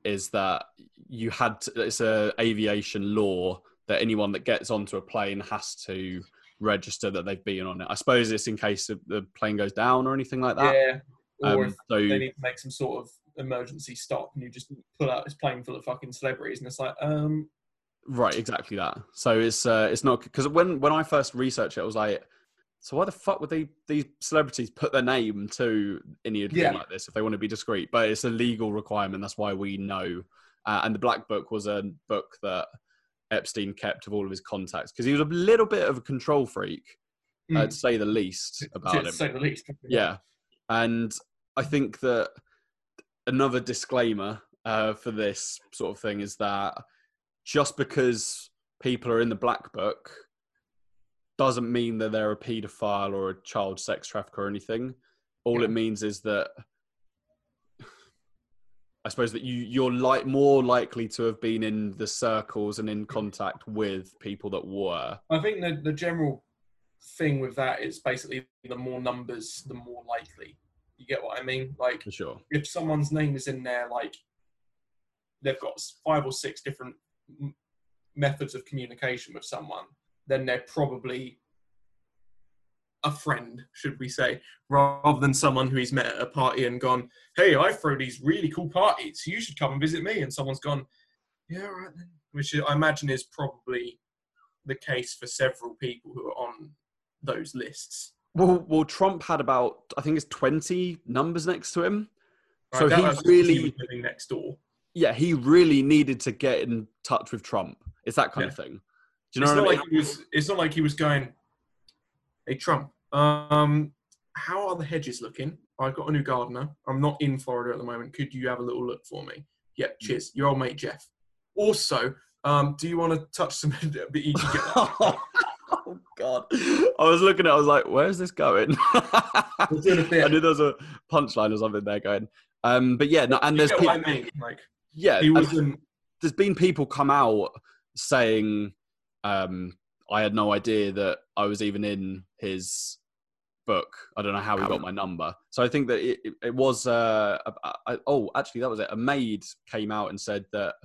is that you had to, it's a aviation law that anyone that gets onto a plane has to register that they've been on it. I suppose it's in case the- plane goes down or anything like that. yeah, or Um, if so they need to make some sort of emergency stop, and you just pull out this plane full of fucking celebrities, and it's like, um, Right, exactly that. So it's uh, it's not because when when I first researched it, I was like, so why the fuck would they these celebrities put their name to any thing Yeah. like this if they want to be discreet? But it's a legal requirement. That's why we know. Uh, and the Black Book was a book that Epstein kept of all of his contacts because he was a little bit of a control freak, uh, mm, to say the least, about to him. say the least. Yeah, and I think that another disclaimer uh, for this sort of thing is that just because people are in the black book doesn't mean that they're a paedophile or a child sex trafficker or anything. All Yeah. it means is that I suppose that you you're like more likely to have been in the circles and in contact with people that were. I think the, the general thing with that is basically the more numbers, the more likely. You get what I mean? Like For sure. if someone's name is in there, like they've got five or six different m- methods of communication with someone, then they're probably a friend, should we say, rather than someone who he's met at a party and gone, "Hey, I throw these really cool parties. You should come and visit me." And someone's gone, "Yeah, right then," which I imagine is probably the case for several people who are on those lists. Well, well, Trump had about I think it's twenty numbers next to him. Right? So he he really- was living next door. Yeah, he really needed to get in touch with Trump. It's that kind of thing. Do you know it's what not I mean? like he was. It's not like he was going. Hey Trump, um, how are the hedges looking? I've got a new gardener. I'm not in Florida at the moment. Could you have a little look for me? Yep, cheers. Your old mate Jeff. Also, um, do you want to touch some? can oh God! I was looking at. I was like, "Where's this going?" We're doing a bit. I knew there was a punchline or something there going. Um, but yeah, no, and there's people, I mean? Like yeah, there's been people come out saying, um, "I had no idea that I was even in his book. I don't know how he got my number." So I think that it, it, it was. Uh, a- a- oh, actually, that was it. A maid came out and said that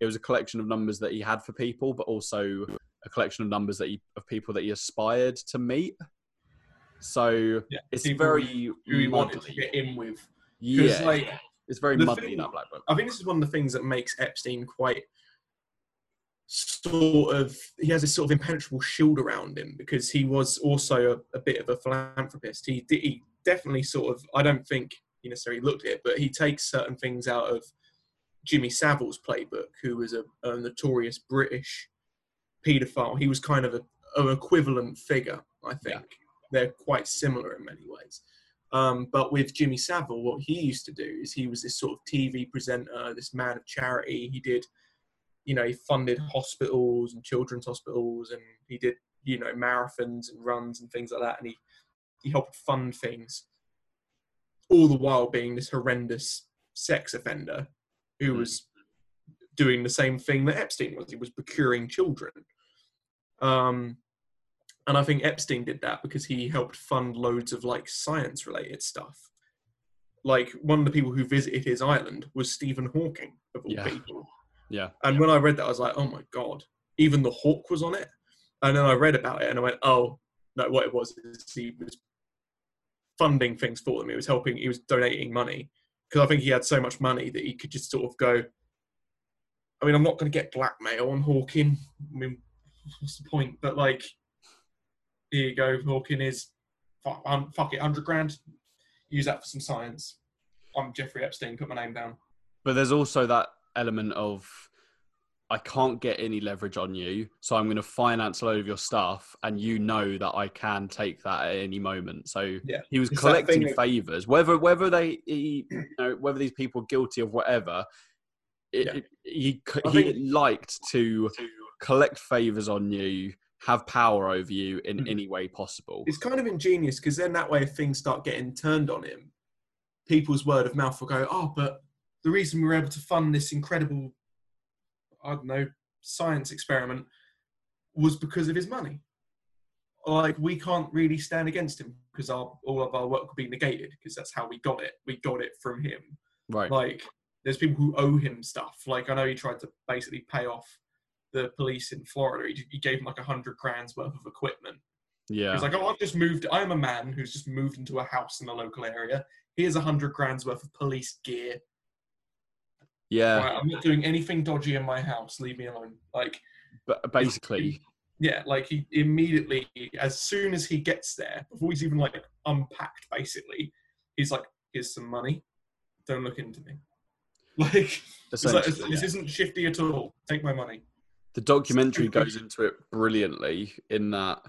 it was a collection of numbers that he had for people, but also a collection of numbers that he of people that he aspired to meet. So Yeah, it's very Who he wanted to get in with. Yeah, like it's very muddy thing- that black book. I think this is one of the things that makes Epstein quite sort of he has this sort of impenetrable shield around him because he was also a, a bit of a philanthropist. He he definitely sort of I don't think he necessarily looked at it, but he takes certain things out of Jimmy Savile's playbook, who was a, a notorious British paedophile. He was kind of a, an equivalent figure, I think. Yeah. They're quite similar in many ways. Um, but with Jimmy Savile, what he used to do is he was this sort of TV presenter, this man of charity. He did, you know, he funded hospitals and children's hospitals, and he did, you know, marathons and runs and things like that. And he he helped fund things, all the while being this horrendous sex offender who Mm. was doing the same thing that Epstein was. He was procuring children. Um, and I think Epstein did that because he helped fund loads of like science related stuff. Like one of the people who visited his island was Stephen Hawking, of all Yeah. people. Yeah. And when I read that, I was like, oh my God, even the hawk was on it. And then I read about it and I went, oh, no, what it was is he was funding things for them. He was helping, he was donating money because I think he had so much money that he could just sort of go, I mean, I'm not going to get blackmail on Hawking. I mean, what's the point? But like, here you go. Hawking is, fuck, um, fuck it, 100 grand. Use that for some science. I'm Jeffrey Epstein, put my name down. But there's also that element of I can't get any leverage on you, so I'm going to finance a load of your stuff, and you know that I can take that at any moment. So Yeah. he was It's collecting of- favors, whether whether they he, you know, whether these people are guilty of whatever. It, Yeah. it- he he think- liked to collect favors on you, have power over you in Mhm. any way possible. It's kind of ingenious because then that way, if things start getting turned on him, people's word of mouth will go, "Oh, but the reason we were able to fund this incredible, I don't know, science experiment was because of his money." Like we can't really stand against him because our all of our work will be negated because that's how we got it. We got it from him. Right. Like there's people who owe him stuff. Like I know he tried to basically pay off the police in Florida. He, he gave him like a hundred grand's worth of equipment. Yeah. He's like, oh, I've just moved. I am a man who's just moved into a house in the local area. Here's a hundred grand's worth of police gear. Yeah. I'm not doing anything dodgy in my house. Leave me alone. Like, But basically, yeah, like he immediately, as soon as he gets there, before he's even like unpacked, basically, he's like, here's some money. Don't look into me. Like, like, this yeah. isn't shifty at all. Take my money. the documentary goes into it brilliantly in that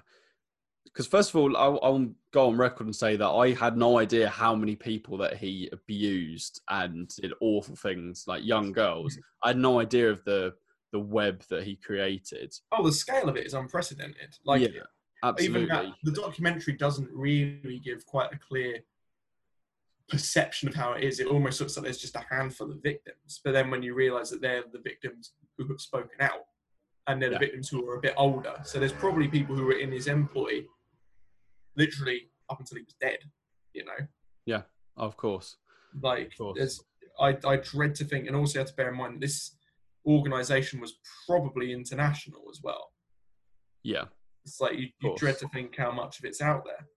because first of all I'll, I'll go on record and say that i had no idea how many people that he abused and did awful things like young girls mm-hmm. i had no idea of the the web that he created Oh, the scale of it is unprecedented. Like, yeah even that, the documentary doesn't really give quite a clear perception of how it is. It almost looks like there's just a handful of victims, but then when you realise that they're the victims who have spoken out, and they're the Yeah. victims who are a bit older, so there's probably people who were in his employ, literally up until he was dead. You know, Yeah, of course like course. I, I dread to think, and also you have to bear in mind that this organisation was probably international as well. yeah It's like you, you dread to think how much of it's out there.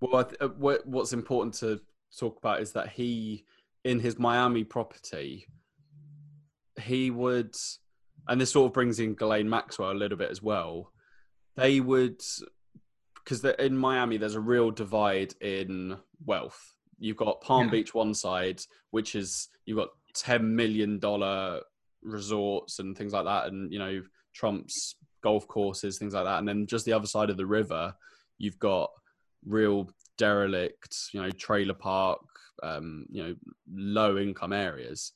well I th- uh, what, what's important to talk about is that he in his miami property he would and this sort of brings in Ghislaine Maxwell a little bit as well. They would, because in Miami, there's a real divide in wealth. You've got Palm Yeah. Beach one side, which is you've got ten million dollar resorts and things like that, and you know Trump's golf courses, things like that, and then just the other side of the river, you've got real derelict, you know, trailer park, um, you know, low income areas,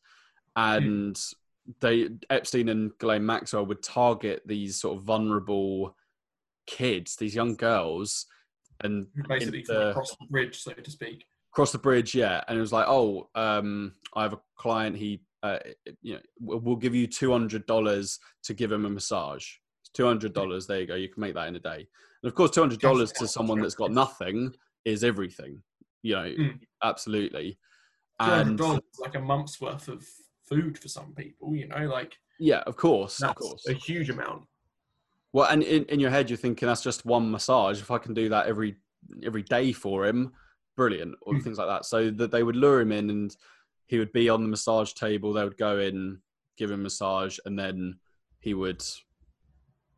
and they Epstein and Ghislaine Maxwell would target these sort of vulnerable kids, these young girls, and basically the- across the bridge, so to speak. cross the bridge, yeah. And it was like, oh, um, I have a client. He, uh, you know, we'll give you two hundred dollars to give him a massage. Two hundred dollars. There you go. You can make that in a day. And of course, two hundred dollars to someone that's got nothing is everything. You know, Mm. absolutely. And dollars like a month's worth of food for some people. You know, like yeah, of course, of course. a huge amount. Well, and in, in your head, you're thinking that's just one massage. If I can do that every every day for him, brilliant, or Mm. things like that. So that they would lure him in, and he would be on the massage table. They would go in, give him a massage, and then he would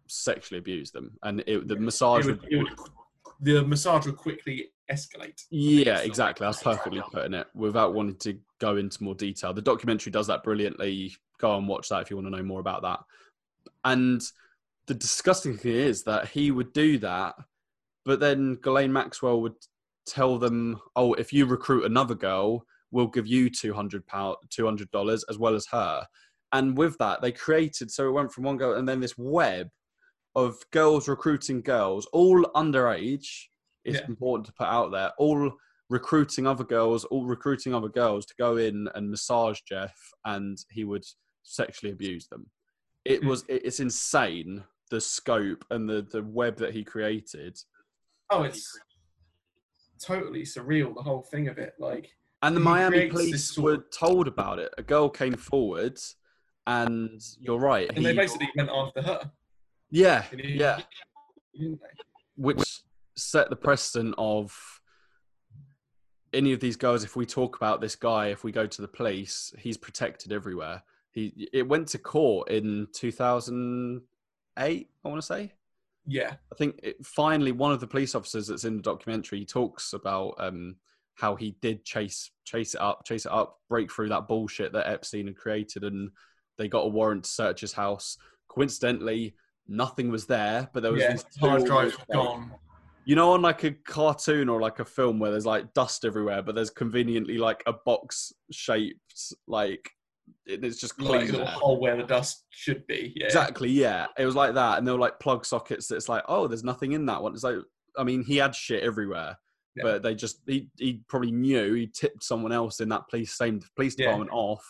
sexually abuse them. And it, the massage It would, would, would, the massage would quickly escalate. Yeah, exactly. That's perfectly putting it without wanting to go into more detail. The documentary does that brilliantly. Go and watch that if you want to know more about that. And the disgusting thing is that he would do that, but then Ghislaine Maxwell would tell them, "Oh, if you recruit another girl, we'll give you two hundred pound, two hundred dollars as well as her." And with that, they created so it went from one girl and then this web of girls recruiting girls, all underage. It's Yeah. important to put out there, all recruiting other girls, all recruiting other girls to go in and massage Jeff, and he would sexually abuse them. It Hmm. was it's insane the scope and the the web that he created. Oh, it's totally surreal. The whole thing of it, like And the Miami police were told about it. A girl came forward, and you're right. and they basically went after her. yeah, he- yeah, which set the precedent of any of these girls. If we talk about this guy, if we go to the police, he's protected everywhere. He it went to court in 2008. I want to say. Yeah, I think it, finally one of the police officers that's in the documentary talks about um, how he did chase chase it up, chase it up, break through that bullshit that Epstein had created, and they got a warrant to search his house. Coincidentally, nothing was there, but there was yeah. these Hard drives gone. You know, on like a cartoon or like a film where there's like dust everywhere, but there's conveniently like a box shaped like it's just clean there. hole where the dust should be. Yeah. Exactly, yeah. It was like that, and there were like plug sockets. That's like, oh, there's nothing in that one. It's like, I mean, he had shit everywhere, Yeah. but they just he he probably knew he tipped someone else in that police same police Yeah. department off,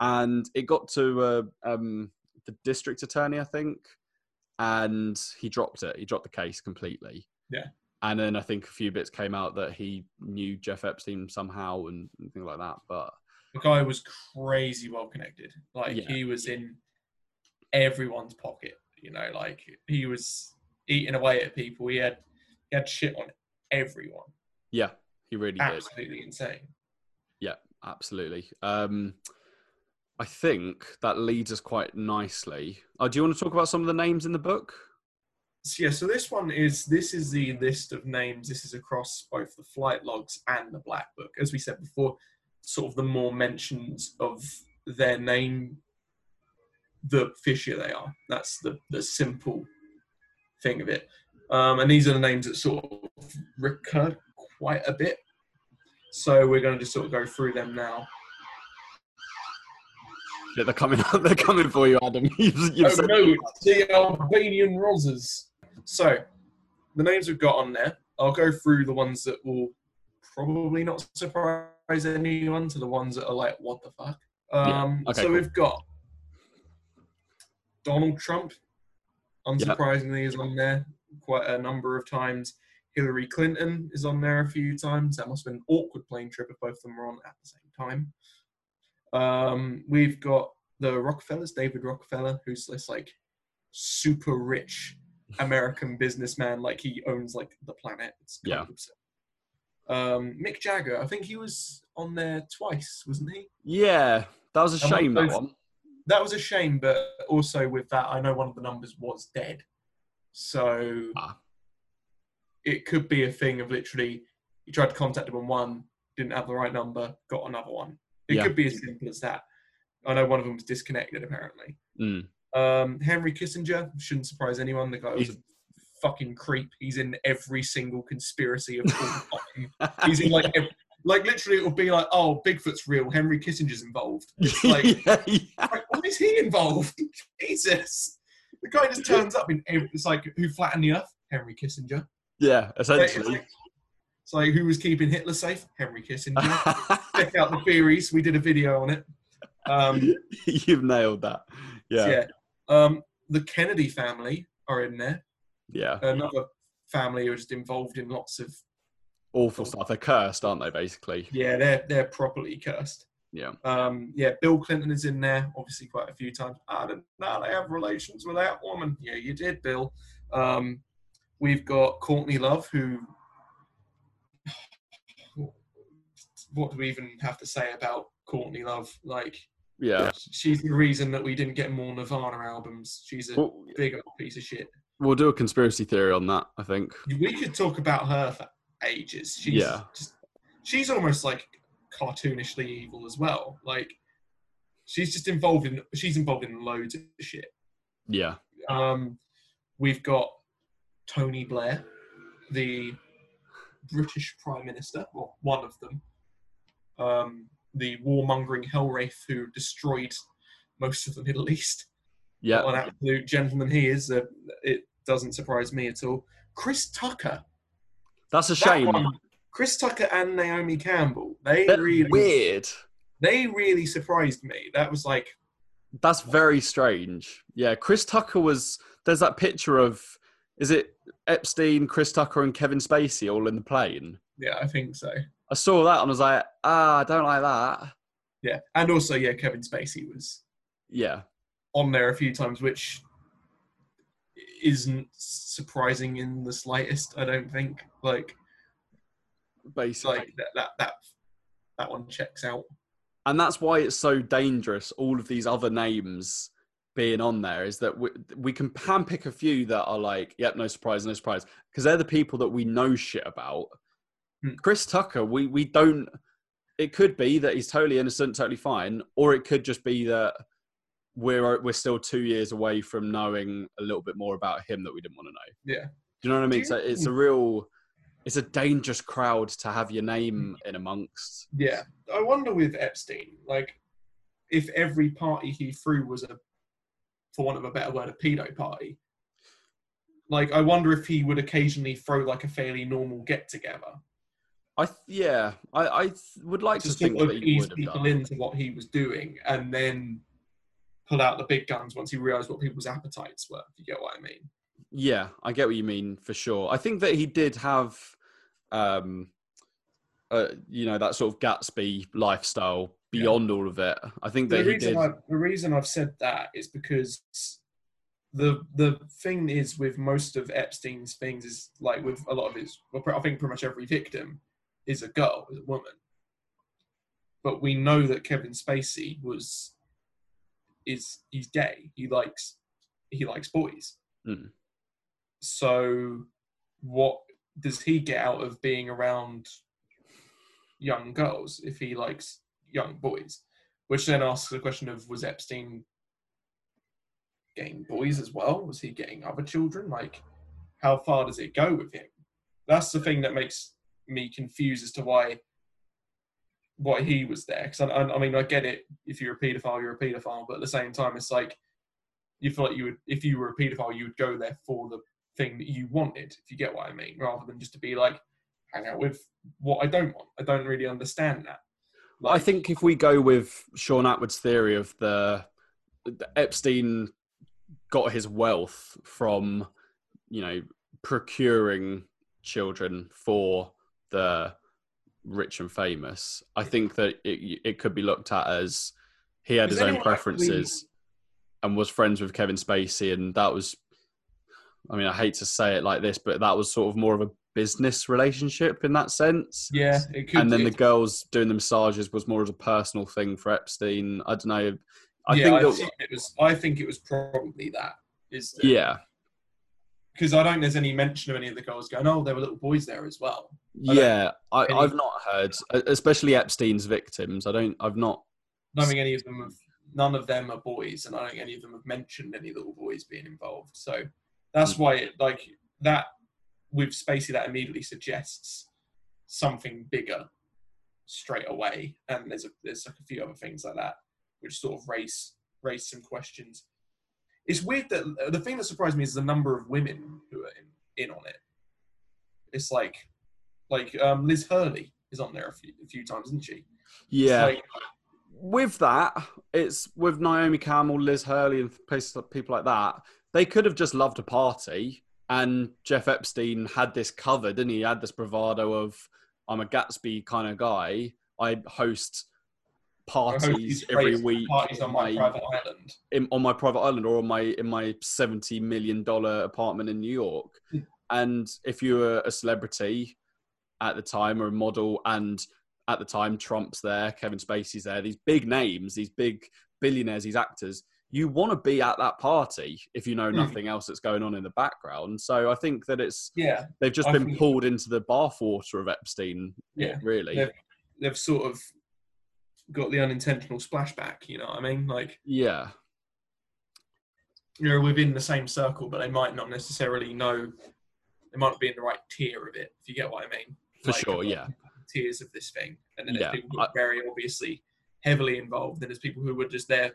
and it got to uh, um the district attorney, I think, and he dropped it. He dropped the case completely. Yeah. And then I think a few bits came out that he knew Jeff Epstein somehow and, and things like that. But The guy was crazy well connected. Like Yeah. he was in everyone's pocket. You know, like he was eating away at people. He had he had shit on everyone. yeah, he really did. Absolutely insane. Yeah, absolutely. Um, I think that leads us quite nicely. Oh, do you want to talk about some of the names in the book? So yeah, so this one is this is the list of names. This is across both the flight logs and the black book. As we said before, sort of the more mentions of their name, the fishier they are. That's the the simple thing of it. Um, and these are the names that sort of recur quite a bit. So we're going to just sort of go through them now. Yeah, they're coming. They're coming for you, Adam. You've, you've oh no, the Albanian Rosas. So, the names we've got on there, I'll go through the ones that will probably not surprise anyone to the ones that are like, what the fuck? Yeah, Um, okay, so cool. we've got Donald Trump, unsurprisingly, is on there quite a number of times. Hillary Clinton is on there a few times. That must have been an awkward plane trip if both of them were on at the same time. Um, we've got the Rockefellers, David Rockefeller, who's this like super rich American businessman, like he owns like the planet. It's kind Yeah. of absurd. Um, Mick Jagger, I think he was on there twice, wasn't he? yeah, that was a And shame. That one. That was a shame, but also with that, I know one of the numbers was dead, so Ah. it could be a thing of literally you tried to contact him on one, didn't have the right number, got another one. It Yeah. could be as simple as that. I know one of them was disconnected apparently. Mm. Um, Henry Kissinger shouldn't surprise anyone. The guy was He's- a fucking creep. He's in every single conspiracy of all time. He's in like, ev- like literally, it will be like, oh, Bigfoot's real. Henry Kissinger's involved. like- yeah, yeah. Like, why is he involved? Jesus, the guy just turns up in. Every, it's like who flattened the Earth? Henry Kissinger. Yeah, it's, essentially. like, it's like who was keeping Hitler safe? Henry Kissinger. Check out the theories. We did a video on it. Um, You've nailed that. yeah. Yeah, Um, the Kennedy family are in there. Yeah. Another family who are just involved in lots of Awful stuff. They're cursed, aren't they? Basically. yeah, they're they're properly cursed. Yeah. Um, yeah, Bill Clinton is in there, obviously quite a few times. I didn't know they have relations with that woman. Yeah, you did, Bill. Um, we've got Courtney Love, who. What do we even have to say about Courtney Love? Like, Yeah. she's the reason that we didn't get more Nirvana albums. She's a Well, big old piece of shit. We'll do a conspiracy theory on that. I think. We could talk about her for ages. She's Yeah. just, she's almost like cartoonishly evil as well. Like she's just involved in she's involved in loads of shit. Yeah. Um, we've got Tony Blair, the British Prime Minister, or one of them, um, the warmongering Hellwraith who destroyed most of the Middle East. Yeah. What an absolute gentleman he is. Uh, it doesn't surprise me at all. Chris Tucker. That's a that shame. one- Chris Tucker and Naomi Campbell. They They're really, weird. they really surprised me. That was like, That's very strange. Yeah, Chris Tucker was. There's that picture of. Is it Epstein, Chris Tucker, and Kevin Spacey all in the plane? yeah, I think so. I saw that and I was like, ah, I don't like that. Yeah, and also, yeah, Kevin Spacey was Yeah, on there a few times, which isn't surprising in the slightest. I don't think. Like, basically. like that that that, that one checks out. and that's why it's so dangerous. All of these other names being on there is that we, we can handpick a few that are like, yep, no surprise, no surprise, because they're the people that we know shit about. Hmm. Chris Tucker, we we don't. It could be that he's totally innocent, totally fine, or it could just be that we're uh, we're still two years away from knowing a little bit more about him that we didn't want to know. Yeah. Do you know what I mean? So it's a hmm. real, it's a dangerous crowd to have your name hmm. in amongst. Yeah, I wonder with Epstein, like, if every party he threw was a, for want of a better word, a pedo party. Like, I wonder if he would occasionally throw like a fairly normal get together I th- yeah, I I th- would like to to sort think of that he ease would have people done. into what he was doing, and then pull out the big guns once he realised what people's appetites were. If you get what I mean? Yeah, I get what you mean for sure. I think that he did have, um, uh, you know, that sort of Gatsby lifestyle Yeah. beyond all of it. I think the that he reason did. I, the reason I've said that is because the the thing is with most of Epstein's things is like with a lot of his well I think pretty much every victim is a girl is a woman but we know that Kevin Spacey was is he's gay he likes he likes boys Mm. so what does he get out of being around young girls if he likes young boys which then asks the question of was Epstein getting boys as well? Was he getting other children? Like, how far does it go with him? That's the thing that makes me confused as to why why he was there. Because I, I, I mean, I get it. If you're a paedophile, you're a paedophile. But at the same time, it's like you feel like you would, if you were a paedophile, you would go there for the thing that you wanted. If you get what I mean, rather than just to be like hang out with what I don't want. I don't really understand that. I think if we go with Shaun Attwood's theory of the, the Epstein got his wealth from, you know, procuring children for the rich and famous, I think that it, it could be looked at as he had his own preferences and was friends with Kevin Spacey, and that was, I mean, I hate to say it like this, but that was sort of more of a business relationship in that sense Yeah, it could. and then be. the girls doing the massages was more as a personal thing for Epstein. I don't know. I yeah, think I that, think it was. I think it was probably that. Is the, yeah, because I don't. think There's any mention of any of the girls going. Oh, there were little boys there as well. don't- yeah. I, any- I've not heard, especially Epstein's victims. I don't. I've not. I think any of them have. None of them are boys, and I don't think any of them have mentioned any little boys being involved. So Mm. that's why, it, like that, with Spacey, that immediately suggests something bigger straight away. And there's a, there's like a few other things like that which sort of raise raise some questions. It's weird that the thing that surprised me is the number of women who are in, in on it. It's like like um, Liz Hurley is on there a few, a few times, isn't she? Yeah. like- with that, it's with Naomi Campbell, Liz Hurley, and places like people like that. They could have just loved a party, and Jeff Epstein had this covered, and he had this bravado of, "I'm a Gatsby kind of guy. I host parties every week Parties on my in private island. in, on my private island or on my in my seventy million dollar apartment in New York. Mm. And if you were a celebrity at the time or a model, and at the time Trump's there, Kevin Spacey's there, these big names, these big billionaires, these actors, you want to be at that party if you know Hmm. nothing else that's going on in the background. So I think that it's Yeah, they've just I been pulled into the bathwater of Epstein. Yeah. really. They've- they've sort of got the unintentional splashback. You know what I mean? Like Yeah, you're within the same circle, but they might not necessarily know. They might not be in the right tier of it. If you get what I mean? for Like, sure. Yeah, Tiers of this thing, and then Yeah, there's people who are very obviously heavily involved. Then there's people who were just there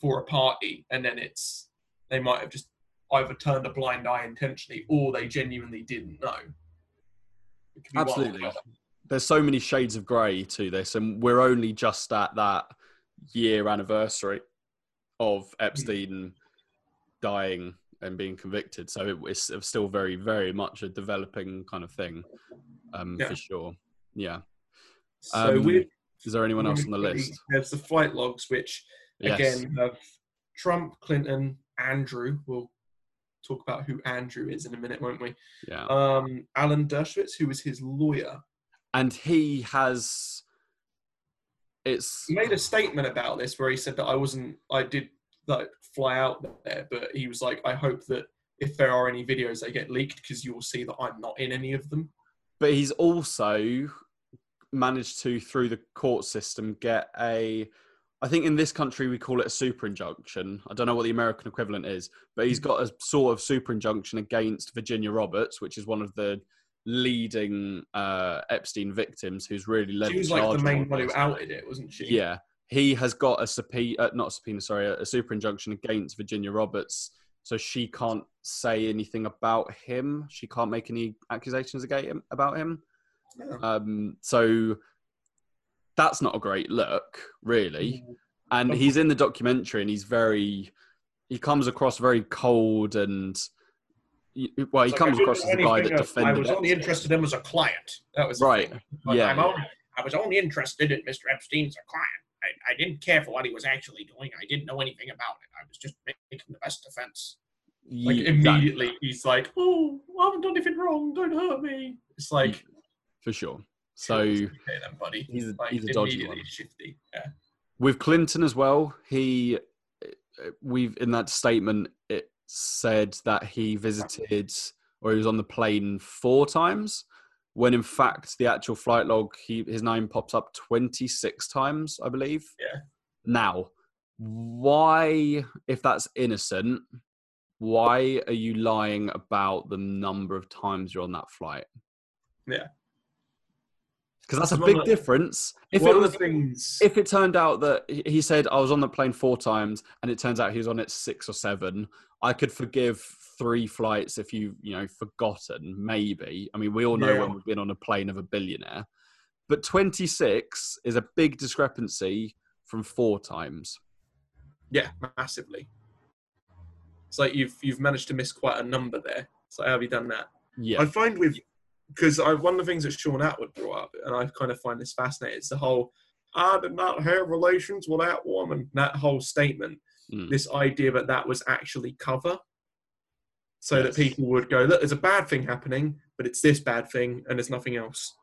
for a party, and then it's they might have just either turned a blind eye intentionally, or they genuinely didn't know. It could be one or the absolutely. There's so many shades of grey to this, and we're only just at that year anniversary of Epstein dying and being convicted. So it, it's still very, very much a developing kind of thing, um, Yeah. for sure. Yeah. So Um, with Is there anyone else on the list? There's the flight logs, which Yes. again have Trump, Clinton, Andrew. We'll talk about who Andrew is in a minute, won't we? Yeah. Um, Alan Dershowitz, who was his lawyer, and he has. It's he made a statement about this where he said that I wasn't, I did like fly out there, but he was like, I hope that if there are any videos, they get leaked because you will see that I'm not in any of them. but he's also managed to through the court system get a i think in this country we call it a super injunction i don't know what the american equivalent is but he's hmm. got a sort of super injunction against virginia roberts which is one of the leading uh, epstein victims who's really led She was the like the main one who outed it, wasn't she? yeah he has got a subpoena uh, not a subpoena sorry a, a super injunction against virginia roberts so she can't say anything about him she can't make any accusations against him about him Yeah. um, so that's not a great look, really. Mm. And he's in the documentary, and he's very, he comes across very cold and, well, he like, comes across as the guy that defended. I was only interested in him as a client. That was Right. Yeah, I'm only, I was only interested in Mr. Epstein as a client. I, I didn't care for what he was actually doing. I didn't know anything about it. I was just making the best defense. Like immediately, he's like, "Oh, I haven't done anything wrong. Don't hurt me." It's like, for sure. So okay, then, buddy. he's a, Like, he's a dodgy one. shifty. Yeah. With Clinton as well, he, uh, we've in that statement it said that he visited or he was on the plane four times, when in fact the actual flight log he his name pops up twenty six times, I believe. Yeah. Now, why, if that's innocent, why are you lying about the number of times you're on that flight? Yeah. Because that's a big the- difference. If it was things. if it turned out that he said I was on the plane four times and it turns out he was on it six or seven, I could forgive three flights if you you know forgotten. Maybe I mean we all know Yeah. when we've been on a plane of a billionaire, but twenty six is a big discrepancy from four times. Yeah, massively. It's like you've you've managed to miss quite a number there. So how have you done that? Yeah, I find with because I one of the things that Shaun Attwood brought up, and I kind of find this fascinating. It's the whole "I did not have relations with that woman." That whole statement, Mm. this idea that that was actually cover, so Yes. that people would go, "Look, there's a bad thing happening, but it's this bad thing, and there's nothing else."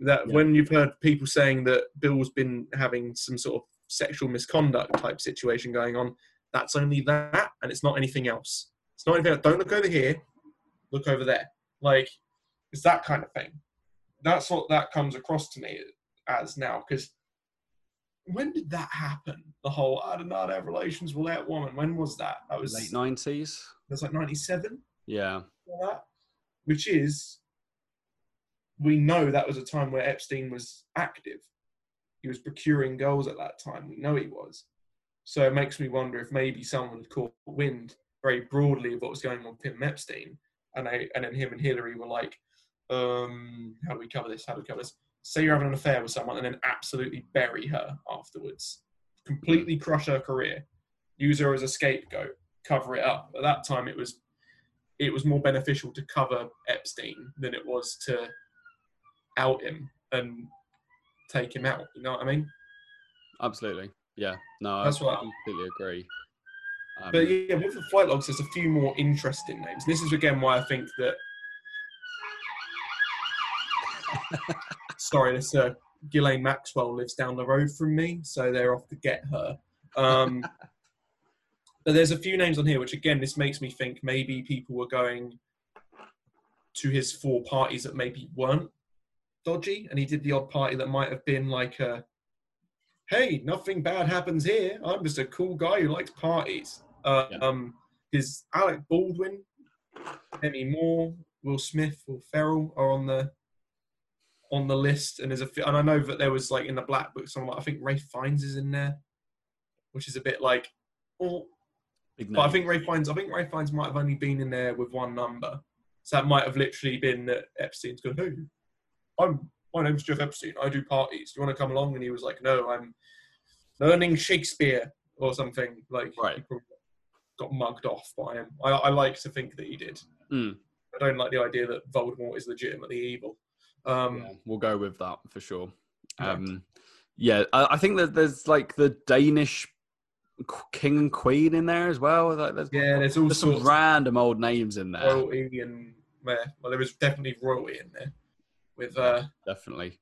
That Yeah. when you've heard people saying that Bill's been having some sort of sexual misconduct type situation going on, that's only that, and it's not anything else. It's not anything. Don't look over here. Look over there. Like it's that kind of thing. That's what that comes across to me as now. Because when did that happen? The whole I did not have relations with that woman. When was that? That was late nineties. That's like ninety seven. Yeah, That, which is, we know that was a time where Epstein was active. He was procuring girls at that time. We know he was. So it makes me wonder if maybe someone had caught wind very broadly of what was going on with him and Epstein, and they, and then him and Hillary were like, um, "How do we cover this? How do we cover this?" Say you're having an affair with someone, and then absolutely bury her afterwards, completely crush her career, use her as a scapegoat, cover it up. At that time, it was it was more beneficial to cover Epstein than it was to out him and take him out. You know what I mean? absolutely. Yeah, no, That's I what- completely agree. Um, But yeah, with the flight logs, there's a few more interesting names. This is again why I think that. Sorry, this uh, Ghislaine Maxwell lives down the road from me, so they're off to get her. Um, But there's a few names on here, which again, this makes me think maybe people were going to his four parties that maybe weren't dodgy, and he did the odd party that might have been like a, "Hey, nothing bad happens here. I'm just a cool guy who likes parties." Uh, Yeah. Um, his Alec Baldwin, Demi Moore, Will Smith, Will Ferrell are on the on the list, and there's a fi- and I know that there was like in the Black Book, someone like I think Ralph Fiennes is in there, which is a bit like, oh, but I think Ralph Fiennes, I think Ralph Fiennes might have only been in there with one number, so that might have literally been that Epstein's going, hey, I'm my name's Jeff Epstein, I do parties. Do you want to come along? And he was like, no, I'm learning Shakespeare or something. Like, Right. got mugged off by him. I, I like to think that he did. Mm. I don't like the idea that Voldemort is legitimately evil. Um, Yeah, we'll go with that for sure. Um, yeah, I, I think that there's like the Danish king and queen in there as well. Like, there's, Yeah, there's all there's some random old names in there. royalty and well, there was definitely royalty in there with uh, Definitely.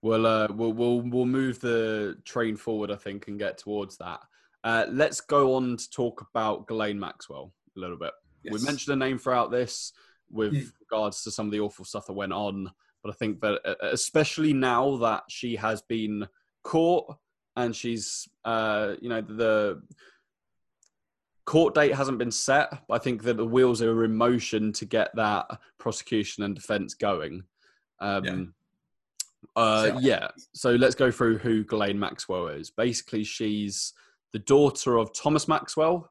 We'll, uh, we'll we'll we'll move the train forward, I think, and get towards that. Uh, let's go on to talk about Ghislaine Maxwell a little bit. We yes. mentioned her name throughout this with Mm. regards to some of the awful stuff that went on. But I think that, uh, especially now that she has been caught and she's, uh, you know, the court date hasn't been set, but I think that the wheels are in motion to get that prosecution and defense going. Um, Yeah. Uh, So- yeah. So let's go through who Ghislaine Maxwell is. Basically, she's the daughter of Thomas Maxwell,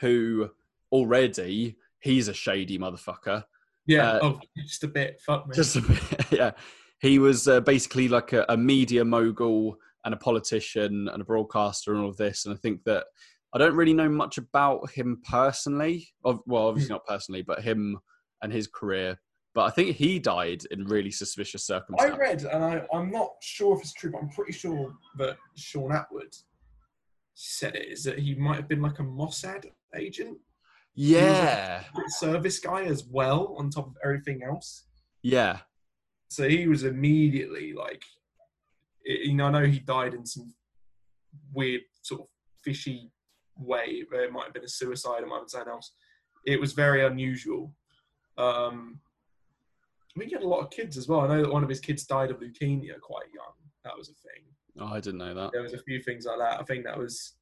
who already he's a shady motherfucker. Yeah, uh, oh, just a bit. Fuck me. Just a bit, yeah. He was uh, basically like a, a media mogul and a politician and a broadcaster and all of this. And I think that I don't really know much about him personally. Of, well, obviously not personally, but him and his career. But I think he died in really suspicious circumstances. I read, and I, I'm not sure if it's true, but I'm pretty sure that Shaun Attwood said it, is that he might have been like a Mossad agent, yeah, service guy as well, on top of everything else. yeah, So he was immediately like, you know, I know he died in some weird sort of fishy way. It might have been a suicide, it might have been something else. It was very unusual. Um, I think he had a lot of kids as well. I know that one of his kids died of leukemia quite young. That was a thing. oh, I didn't know that. There was a few things like that. I think that was.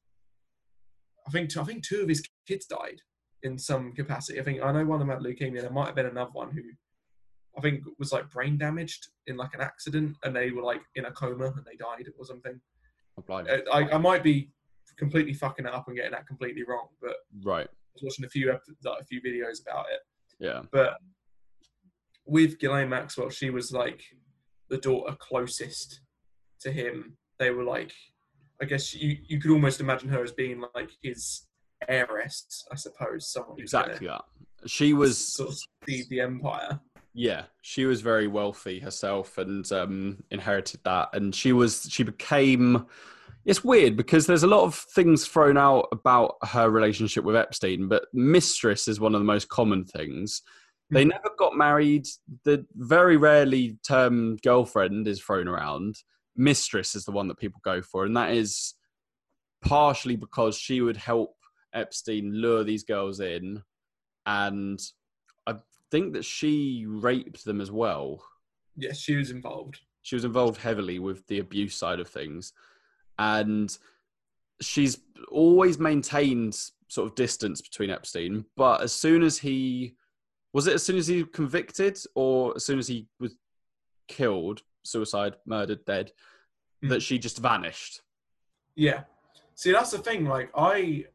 I think I think two of his kids died in some capacity. I think I know one of them had leukemia. There might have been another one who, I think, was like brain damaged in like an accident, and they were like in a coma and they died or something. Oh, blimey. Uh, I, I might be completely fucking it up and getting that completely wrong, but Right. I was watching a few ep- like, a few videos about it. Yeah. But with Ghislaine Maxwell, she was like the daughter closest to him. They were like, I guess you, you could almost imagine her as being like his heiress, I suppose. Someone Exactly that. She was sort of feed the empire. Yeah, she was very wealthy herself and um, inherited that. And she was she became. It's weird because there's a lot of things thrown out about her relationship with Epstein, but mistress is one of the most common things. They never got married. The very rarely term girlfriend is thrown around. Mistress is the one that people go for, and that is partially because she would help Epstein lure these girls in, and I think that she raped them as well. Yes, she was involved. She was involved heavily with the abuse side of things. And she's always maintained sort of distance between Epstein. But as soon as he was it as soon as he convicted or as soon as he was killed, suicide, murdered, dead, Hmm. that she just vanished. Yeah. See, that's the thing. Like, I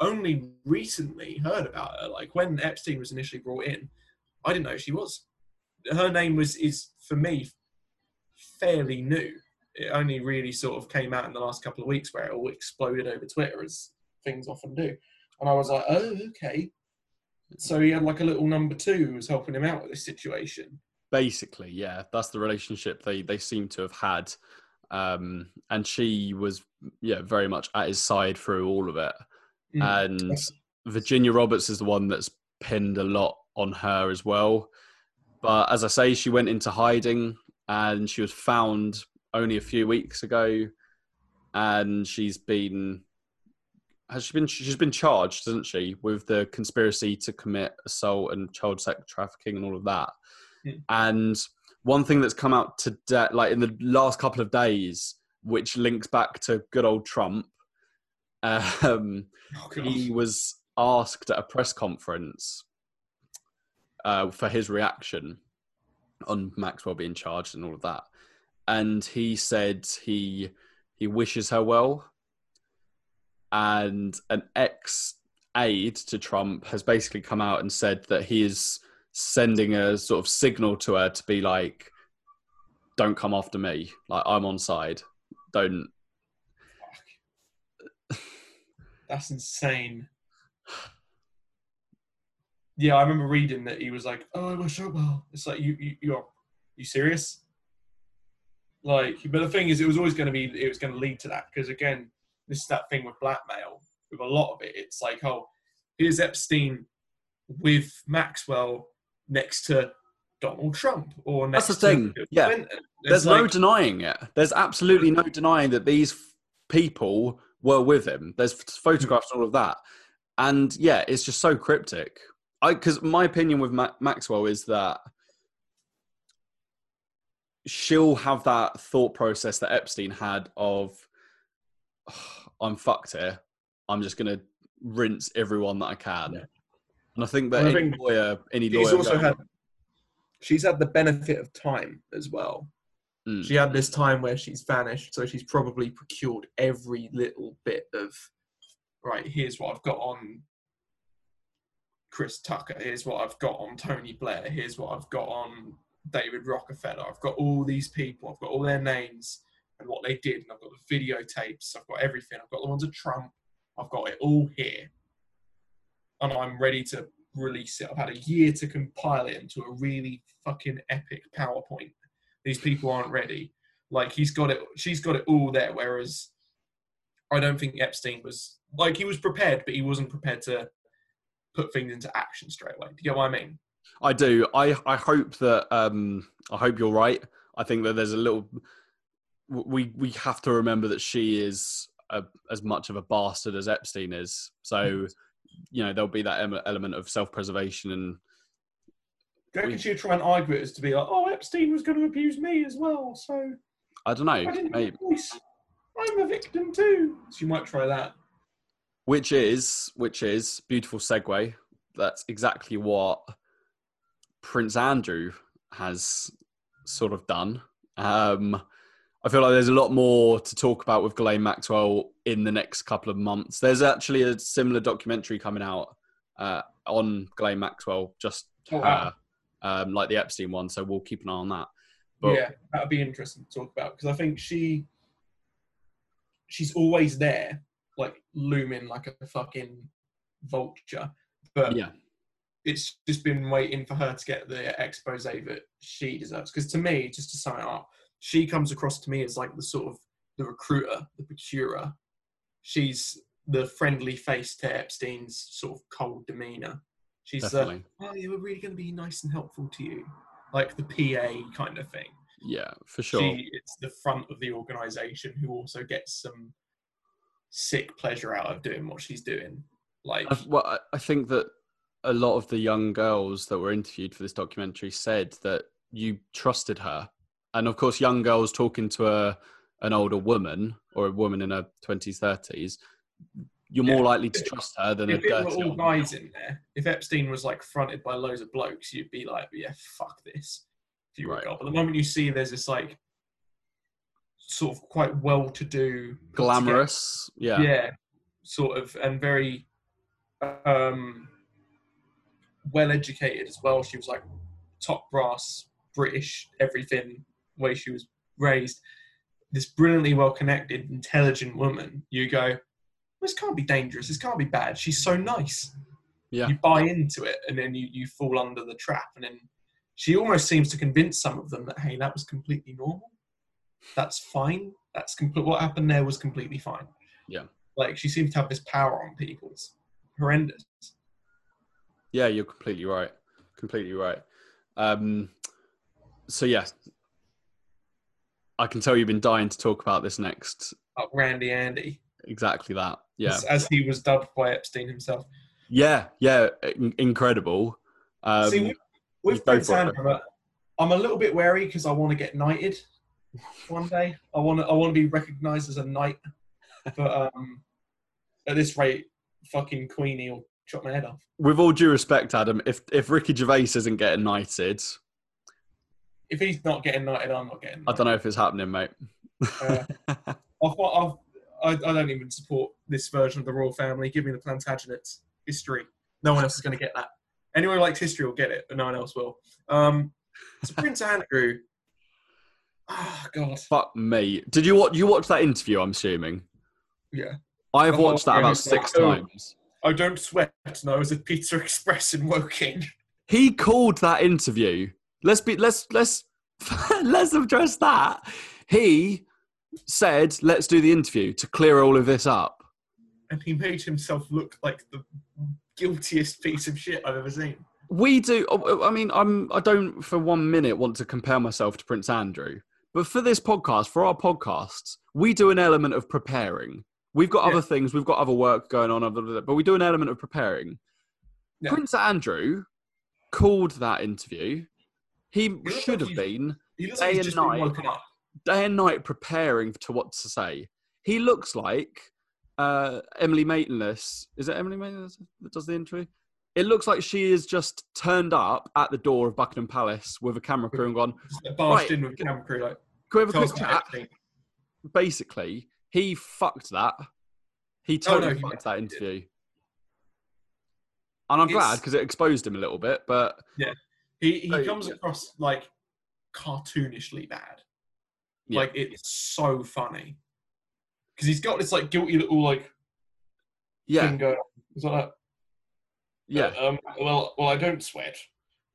only recently heard about her. Like, when Epstein was initially brought in, I didn't know she was. Her name was is for me fairly new. It only really sort of came out in the last couple of weeks, where it all exploded over Twitter, as things often do. And I was like, oh, okay. So he had like a little number two who was helping him out with this situation. Basically, yeah, that's the relationship they they seem to have had. Um, and she was, yeah, very much at his side through all of it. Mm. and Virginia Roberts is the one that's pinned a lot on her as well. But as I say, she went into hiding and she was found only a few weeks ago, and she's been has she been? She's been charged, hasn't she, with the conspiracy to commit assault and child sex trafficking and all of that. Mm. And one thing that's come out today, like in the last couple of days, which links back to good old Trump, um, Oh, he was asked at a press conference uh, for his reaction on Maxwell being charged and all of that, and he said he he wishes her well, and an ex aide to Trump has basically come out and said that he is sending a sort of signal to her to be like, "Don't come after me. Like I'm on side. Don't." That's insane. Yeah, I remember reading that he was like, "Oh, I wish her well." It's like you, you, you're, you serious? Like, but the thing is, it was always going to be, it was going to lead to that because again, this is that thing with blackmail. With a lot of it, it's like, oh, here's Epstein with Maxwell next to Donald Trump, or next That's the thing, yeah. Clinton. There's It's no denying it. There's absolutely no denying that these people were with him. There's photographs and all of that. And yeah, it's just so cryptic. I because my opinion with Ma- Maxwell is that she'll have that thought process that Epstein had of I'm fucked here. I'm just gonna rinse everyone that I can. Yeah. And I think that any think lawyer, any She's lawyer, also had she's had the benefit of time as well. Mm. She had this time where she's vanished, so she's probably procured every little bit of right. Here's what I've got on Chris Tucker. Here's what I've got on Tony Blair. Here's what I've got on David Rockefeller. I've got all these people. I've got all their names and what they did, and I've got the videotapes. I've got everything. I've got the ones of Trump. I've got it all here, and I'm ready to release it. I've had a year to compile it into a really fucking epic PowerPoint. These people aren't ready. Like he's got it. She's got it all there. Whereas I don't think Epstein was like he was prepared, but he wasn't prepared to put things into action straight away. Do you get what I mean? I do. I I hope that um I hope you're right. I think that there's a little we we have to remember that she is a, as much of a bastard as Epstein is. So you know there'll be that element of self-preservation and Do you she'd try and argue it as to be like, oh, Epstein was going to abuse me as well, so I don't know. I didn't maybe-. I'm a victim too. She might try that. which is which is beautiful segue. That's exactly what Prince Andrew has sort of done. Um, I feel like there's a lot more to talk about with Ghislaine Maxwell in the next couple of months. There's actually a similar documentary coming out uh, on Ghislaine Maxwell, just Oh, her, wow. Um, like the Epstein one. So we'll keep an eye on that. But yeah, that would be interesting to talk about because I think she she's always there, like looming like a fucking vulture. But yeah, it's just been waiting for her to get the expose that she deserves. Because to me, just to sum it up, she comes across to me as like the sort of the recruiter, the procurer. She's the friendly face to Epstein's sort of cold demeanor. She's the definitely. oh, yeah, we're really going to be nice and helpful to you, like the PA kind of thing. Yeah, for sure. She it's the front of the organisation who also gets some sick pleasure out of doing what she's doing. Like, I, well, I- I think that a lot of the young girls that were interviewed for this documentary said that you trusted her, and of course, young girls talking to a an older woman or a woman in her twenties, thirties, you're more Yeah. likely to trust her than a if were dirty all guys in there, if Epstein was like fronted by loads of blokes, you'd be like, yeah, fuck this. If you were a Right. girl. But the moment you see there's this like sort of quite well-to-do, glamorous. Yeah, yeah, sort of, and very um, well-educated as well. She was like top brass, British, everything way she was raised. This brilliantly well-connected, intelligent woman. You go, this can't be dangerous. This can't be bad. She's so nice yeah, you buy into it and then you, you fall under the trap and then she almost seems to convince some of them that hey that was completely normal that's fine that's complete what happened there was completely fine Yeah. like she seems to have this power on people it's horrendous yeah. You're completely right. Completely right. Um, so yeah, I can tell you've been dying to talk about this next. oh, randy andy exactly that. Yeah, as, as he was dubbed by Epstein himself. yeah, yeah. in- incredible. Um, See, with, with Prince. Andrew, I'm a little bit wary because I want to get knighted one day. I want to. I want to be recognised as a knight. But um, at this rate, fucking Queenie will chop my head off. with all due respect, Adam, if if Ricky Gervais isn't getting knighted, If he's not getting knighted, I'm not getting. I don't know if it's happening, mate. Uh, I've, I've, I, I don't even support this version of the royal family. Give me the Plantagenets history. No one else is going to get that. Anyone who likes history will get it, but no one else will. Um, so Prince Andrew. Oh God. Fuck me. Did you watch? You watched that interview? I'm assuming. Yeah. I've watched that about six like, times. I don't sweat. No, I was at Pizza Express in Woking. He called that interview. Let's be. Let's let's let's address that. He said, "Let's do the interview to clear all of this up." And he made himself look like the guiltiest piece of shit I've ever seen. We do. oh, I mean, I'm. I don't for one minute want to compare myself to Prince Andrew, but for this podcast, for our podcasts, we do an element of preparing. We've got Yeah. other things. We've got other work going on, but we do an element of preparing. Yeah. Prince Andrew called that interview. He should have been He Day and night. Day and night preparing to what to say. He looks like uh, Emily Maitlis. Is it Emily Maitlis that does the interview? It looks like she has just turned up at the door of Buckingham Palace with a camera crew and gone, barged Right. in with camera crew like, "Can we have a quick chat?" Basically, he fucked that. He Oh, no, totally he fucked that interview. And I'm glad because it exposed him a little bit, but Yeah. He he Oh, comes across like cartoonishly bad. Yeah. Like it's so funny because he's got this like guilty little like yeah, thing going. like that. yeah, Um, well, well, I don't sweat.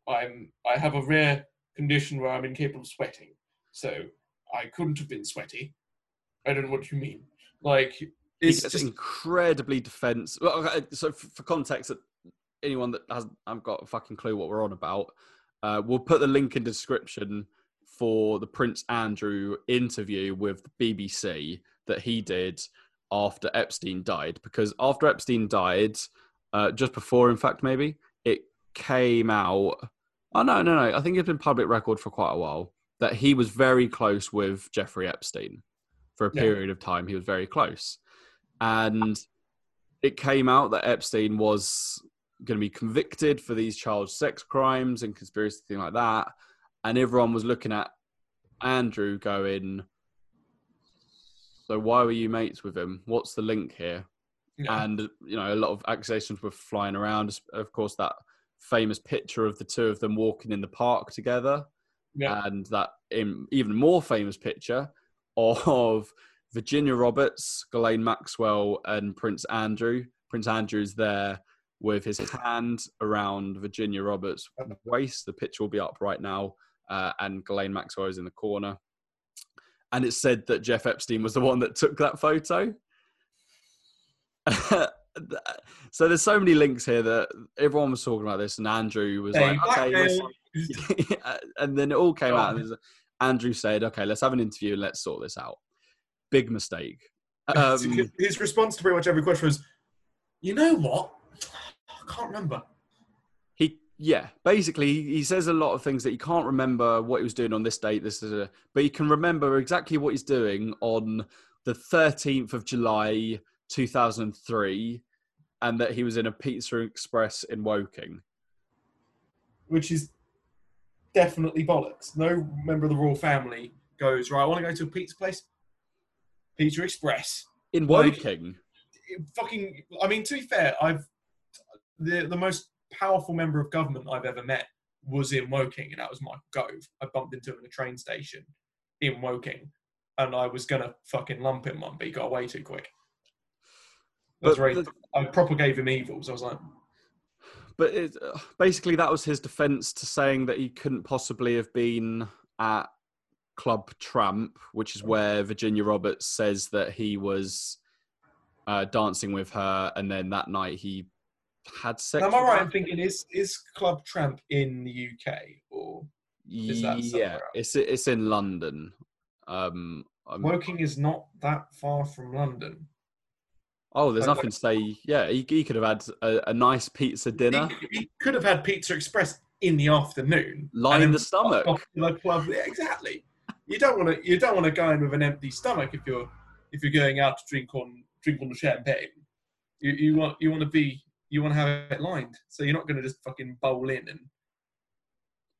I'm. I have a rare condition where I'm incapable of sweating, so I couldn't have been sweaty. I don't know what you mean. Like it's just incredibly defense. Well, okay, so f- for context, that anyone that has I've got a fucking clue what we're on about, uh, we'll put the link in description for the Prince Andrew interview with the BBC that he did after Epstein died. Because after Epstein died, uh, just before, in fact, maybe it came out. Oh no, no, no! I think it's been public record for quite a while that he was very close with Jeffrey Epstein for a Yeah. period of time. He was very close and it came out that Epstein was going to be convicted for these child sex crimes and conspiracy thing like that, and everyone was looking at Andrew going, "So why were you mates with him? What's the link here?" yeah. And you know, a lot of accusations were flying around. Of course, that famous picture of the two of them walking in the park together yeah. and that in, even more famous picture of Virginia Roberts, Ghislaine Maxwell, and Prince Andrew. Prince Andrew's there with his hand around Virginia Roberts' waist. The picture will be up right now, uh, and Ghislaine Maxwell is in the corner. And it said that Jeff Epstein was the one that took that photo. so there's so many links here that everyone was talking about this, and Andrew was Hey, like, "Okay, and then it all came out. And Andrew said, "Okay, let's have an interview and let's sort this out." Big mistake. Um, his response to pretty much every question was, "You know what? I can't remember." Yeah, basically, he says a lot of things that he can't remember what he was doing on this date. This is a, but he can remember exactly what he's doing on the 13th of July, 2003, and that he was in a Pizza Express in Woking. which is definitely bollocks. No member of the royal family goes right. I want to go to a pizza place, Pizza Express. In Woking, fucking. I mean, to be fair, I've the the most powerful member of government I've ever met was in Woking, and that was Michael Gove. I bumped into him in a train station in Woking, and I was gonna fucking lump him one, but he got away too quick. That was very. the- I proper gave him evils. I was like, But it, uh, basically, that was his defense to saying that he couldn't possibly have been at Club Tramp, which is where Virginia Roberts says that he was uh, dancing with her, and then that night he had sex. am I right in thinking is is Club Tramp in the UK or Is that yeah, it's it's in London. Um, I'm- Woking is not that far from London. Oh, there's Like- nothing to say. Yeah, he, he could have had a, a nice pizza dinner, He, he could have had Pizza Express in the afternoon. line in the stomach. off to the club. Yeah, exactly. You don't want to. You don't want to go in with an empty stomach if you're if you're going out to drink on drink on the champagne. You, you want you want to be you want to have it lined. So you're not going to just fucking bowl in and.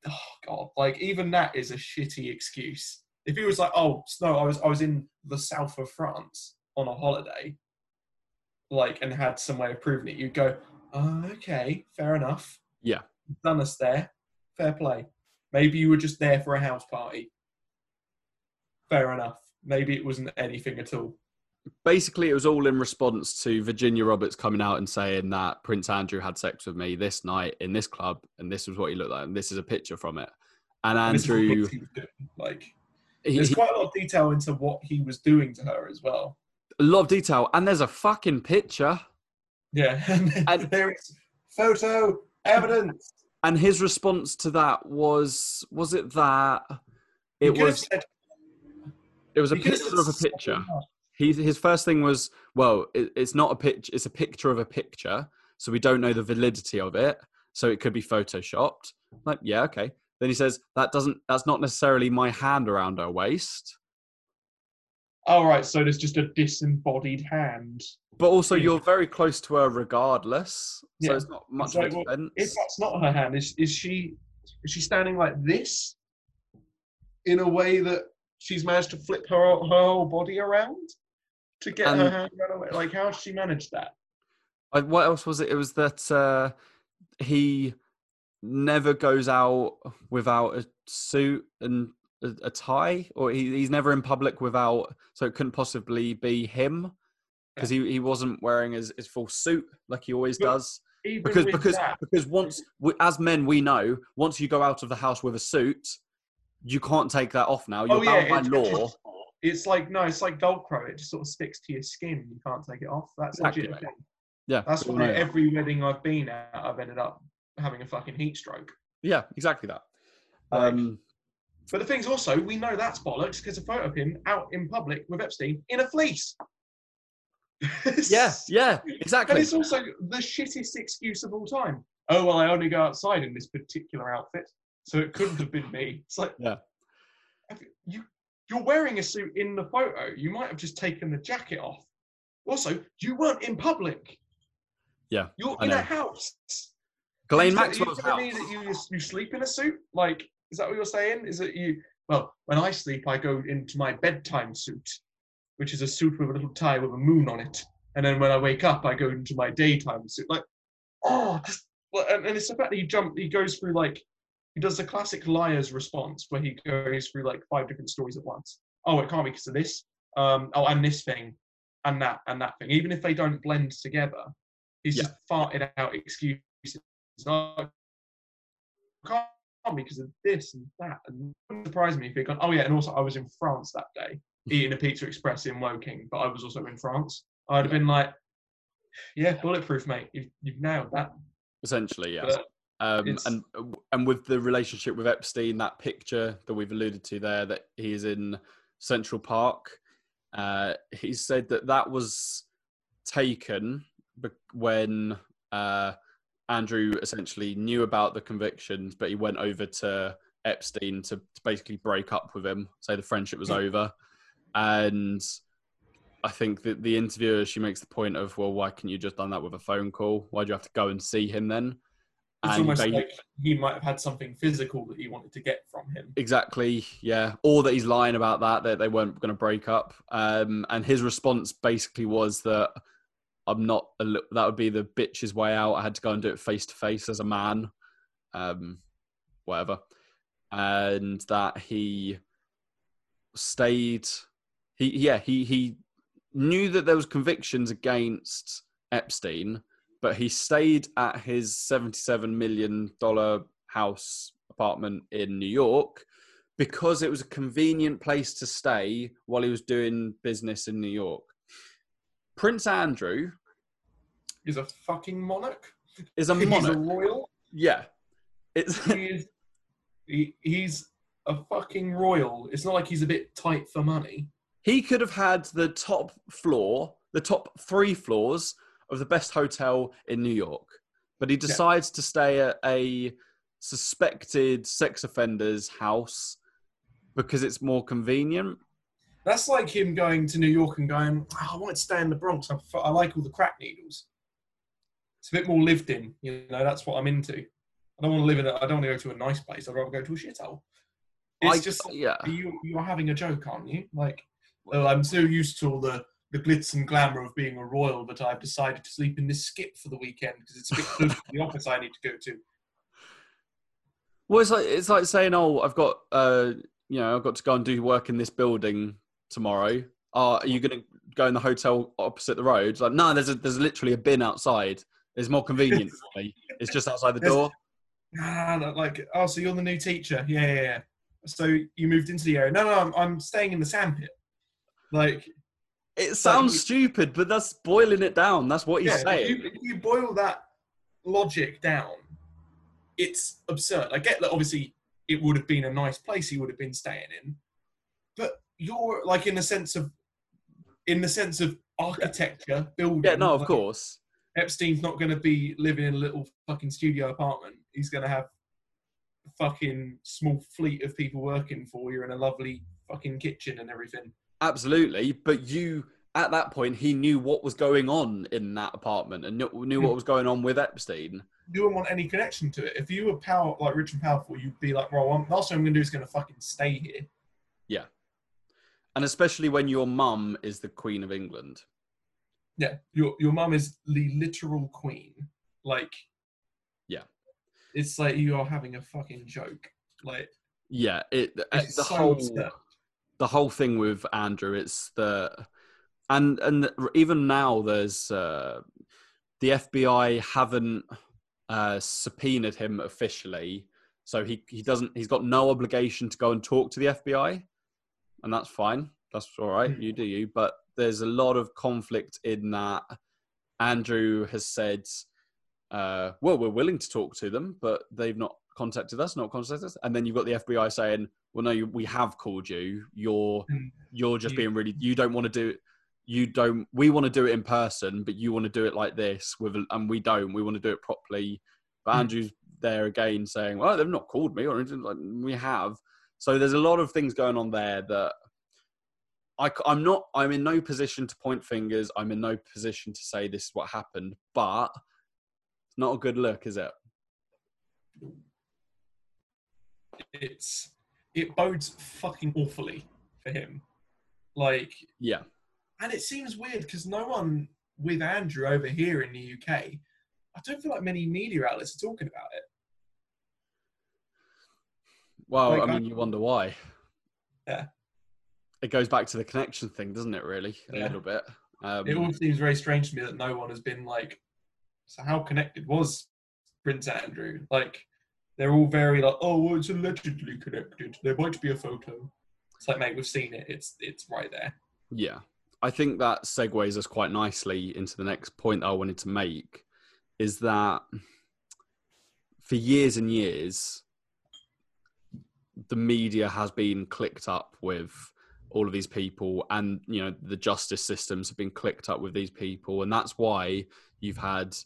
Oh god! Like even that is a shitty excuse. If he was like, "Oh no, I was I was in the south of France on a holiday," like and had some way of proving it, you'd go, oh, "Okay, fair enough." Yeah. done us there. Fair play. Maybe you were just there for a house party. Fair enough. Maybe it wasn't anything at all. Basically, it was all in response to Virginia Roberts coming out and saying that Prince Andrew had sex with me this night in this club, and this was what he looked like, and this is a picture from it. And And this is what Andrew. Like, he, there's quite a lot of detail into what he was doing to her as well. a lot of detail, and there's a fucking picture. Yeah, and, there is photo evidence. And his response to that was, was it that it was said- it was a he could have picture of a picture. He, his first thing was, well, it, it's not a picture, it's a picture of a picture. So we don't know the validity of it. So it could be photoshopped. Like, yeah, okay. Then he says, that doesn't, that's not necessarily my hand around her waist. All right, so there's just a disembodied hand. But also, you're very close to her regardless. So Yeah. it's not much like, of a well. If that's not her hand, is is she is she standing like this in a way that she's managed to flip her her whole body around to get her And- hand around away? Like how she manage that? I, what else was it? It was that uh, he never goes out without a suit and a, a tie, or he, he's never in public without. So it couldn't possibly be him because he, he wasn't wearing his, his full suit like he always But does. Because because that, because once we, as men we know once you go out of the house with a suit, you can't take that off now. You're oh yeah, bound by law. It's- like no, it's like Velcro. It just sort of sticks to your skin. You can't take it off. That's legit Exactly. thing. Yeah, That's why every wedding I've been at, I've ended up having a fucking heat stroke. yeah, exactly that. Like, Um, But the thing's also, we know that's bollocks because a photo of him out in public with Epstein in a fleece. yeah, yeah, exactly. And it's also the shittest excuse of all time. Oh, well, I only go outside in this particular outfit, so it couldn't have been me. It's like, Yeah. you, you're wearing a suit in the photo. You might have just taken the jacket off. Also, you weren't in public. Yeah, You're in a house. Tell- Maxwell's you telling me house. that you you sleep in a suit? Like, is that what you're saying? Is it you? Well, when I sleep, I go into my bedtime suit, which is a suit with a little tie with a moon on it, and then when I wake up, I go into my daytime suit. Like, oh, just, and, and it's the fact that he jump, he goes through like, he does the classic liar's response where he goes through like five different stories at once. Oh, it can't be because of this. Um, oh, and this thing, and that, and that thing. Even if they don't blend together, he's Yeah. just farted out excuses. Oh, can't be because of this and that. And it wouldn't surprise me if he'd gone, oh yeah, and also I was in France that day eating a Pizza Express in Woking, but I was also in France. I'd have been like, yeah, bulletproof, mate. You've, you've nailed that. Essentially, yeah. But Um, and and with the relationship with Epstein, that picture that we've alluded to there, that he is in Central Park, uh, he said that that was taken when uh, Andrew essentially knew about the convictions, but he went over to Epstein to, to basically break up with him, say the friendship was over, and. I think that the interviewer she makes the point of, well, why can't you just done that with a phone call? Why do you have to go and see him then? It's almost they- like he might have had something physical that he wanted to get from him. Exactly, yeah. Or that he's lying about that, that they weren't going to break up. Um, and his response basically was that I'm not, a, li- that would be the bitch's way out. I had to go and do it face to face as a man, um, whatever. And that he stayed, he, yeah, he, he knew that there was convictions against Epstein, but he stayed at his $77 million house apartment in New York because it was a convenient place to stay while he was doing business in New York. Prince Andrew is a fucking monarch. is a He's a monarch. royal. Yeah. It's He is, he, he's a fucking royal. It's not like he's a bit tight for money. he could have had the top floor, the top three floors of the best hotel in New York, but he decides to stay at a suspected sex offender's house because it's more convenient. That's like him going to New York and going, oh, I want to stay in the Bronx. I, I like all the crack needles. It's a bit more lived in, you know. That's what I'm into. I don't want to live in. A, I don't want to go to a nice place. I'd rather go to a shithole. It's I, just yeah. you. You're having a joke, aren't you? Like, well, I'm so used to all the the glitz and glamour of being a royal that I've decided to sleep in this skip for the weekend because it's a bit close to the office I need to go to. Well, it's like it's like saying, "Oh, I've got uh, you know, I've got to go and do work in this building tomorrow. Oh, are you going to go in the hotel opposite the road?" It's like, no, there's a, there's literally a bin outside. It's more convenient for me. It's just outside the door. Ah, like, oh, so you're the new teacher? Yeah, yeah, yeah. So you moved into the area? No, no, I'm, I'm staying in the sandpit. Like, It sounds stupid, but that's boiling it down. That's what he's yeah, saying. if you, if you boil that logic down, it's absurd. I get that obviously it would have been a nice place he would have been staying in, but you're like in the sense of, in the sense of architecture, building. yeah, no, of like, course. Epstein's not going to be living in a little fucking studio apartment. He's going to have a fucking small fleet of people working for you in a lovely fucking kitchen and everything. Absolutely, but you at that point he knew what was going on in that apartment and knew, knew what hmm. was going on with Epstein. You wouldn't want any connection to it. If you were power like rich and powerful, you'd be like, well, I'm, last thing I'm going to do is going to fucking stay here. Yeah, and especially when your mum is the Queen of England. Yeah, your your mum is the literal queen. Like, Yeah. it's like you are having a fucking joke. Like, Yeah, it it's the so whole absurd. The whole thing with Andrew. It's the and and even now there's uh, the FBI haven't uh, subpoenaed him officially, so he he doesn't he's got no obligation to go and talk to the FBI, and that's fine. That's all right. You do you. But there's a lot of conflict in that. Andrew has said, uh, "Well, we're willing to talk to them, but they've not contacted us, not contacted us." And then you've got the FBI saying, "Well, no, you, we have called you. You're Mm. you're just being really. You don't want to do it. You don't. We want to do it in person, but you want to do it like this with, and we don't. We want to do it properly." But Mm. Andrew's there again saying, "Well, they've not called me, or anything like we have." So there's a lot of things going on there that I, am not. I'm in no position to point fingers. I'm in no position to say this is what happened, but it's not a good look, is it? It's it bodes fucking awfully for him. Like, Yeah. and it seems weird because no one with Andrew over here in the UK, I don't feel like many media outlets are talking about it. Well, Like, I I- mean, you wonder why. Yeah. It goes back to the connection thing, doesn't it? Really, a Yeah. little bit. Um, It all seems very strange to me that no one has been like, so how connected was Prince Andrew? Like, they're all very like, oh, well, it's allegedly connected. There might be a photo. It's like, mate, we've seen it. It's it's right there. Yeah. I think that segues us quite nicely into the next point that I wanted to make is that for years and years, the media has been clicked up with all of these people and you know the justice systems have been clicked up with these people and that's why you've had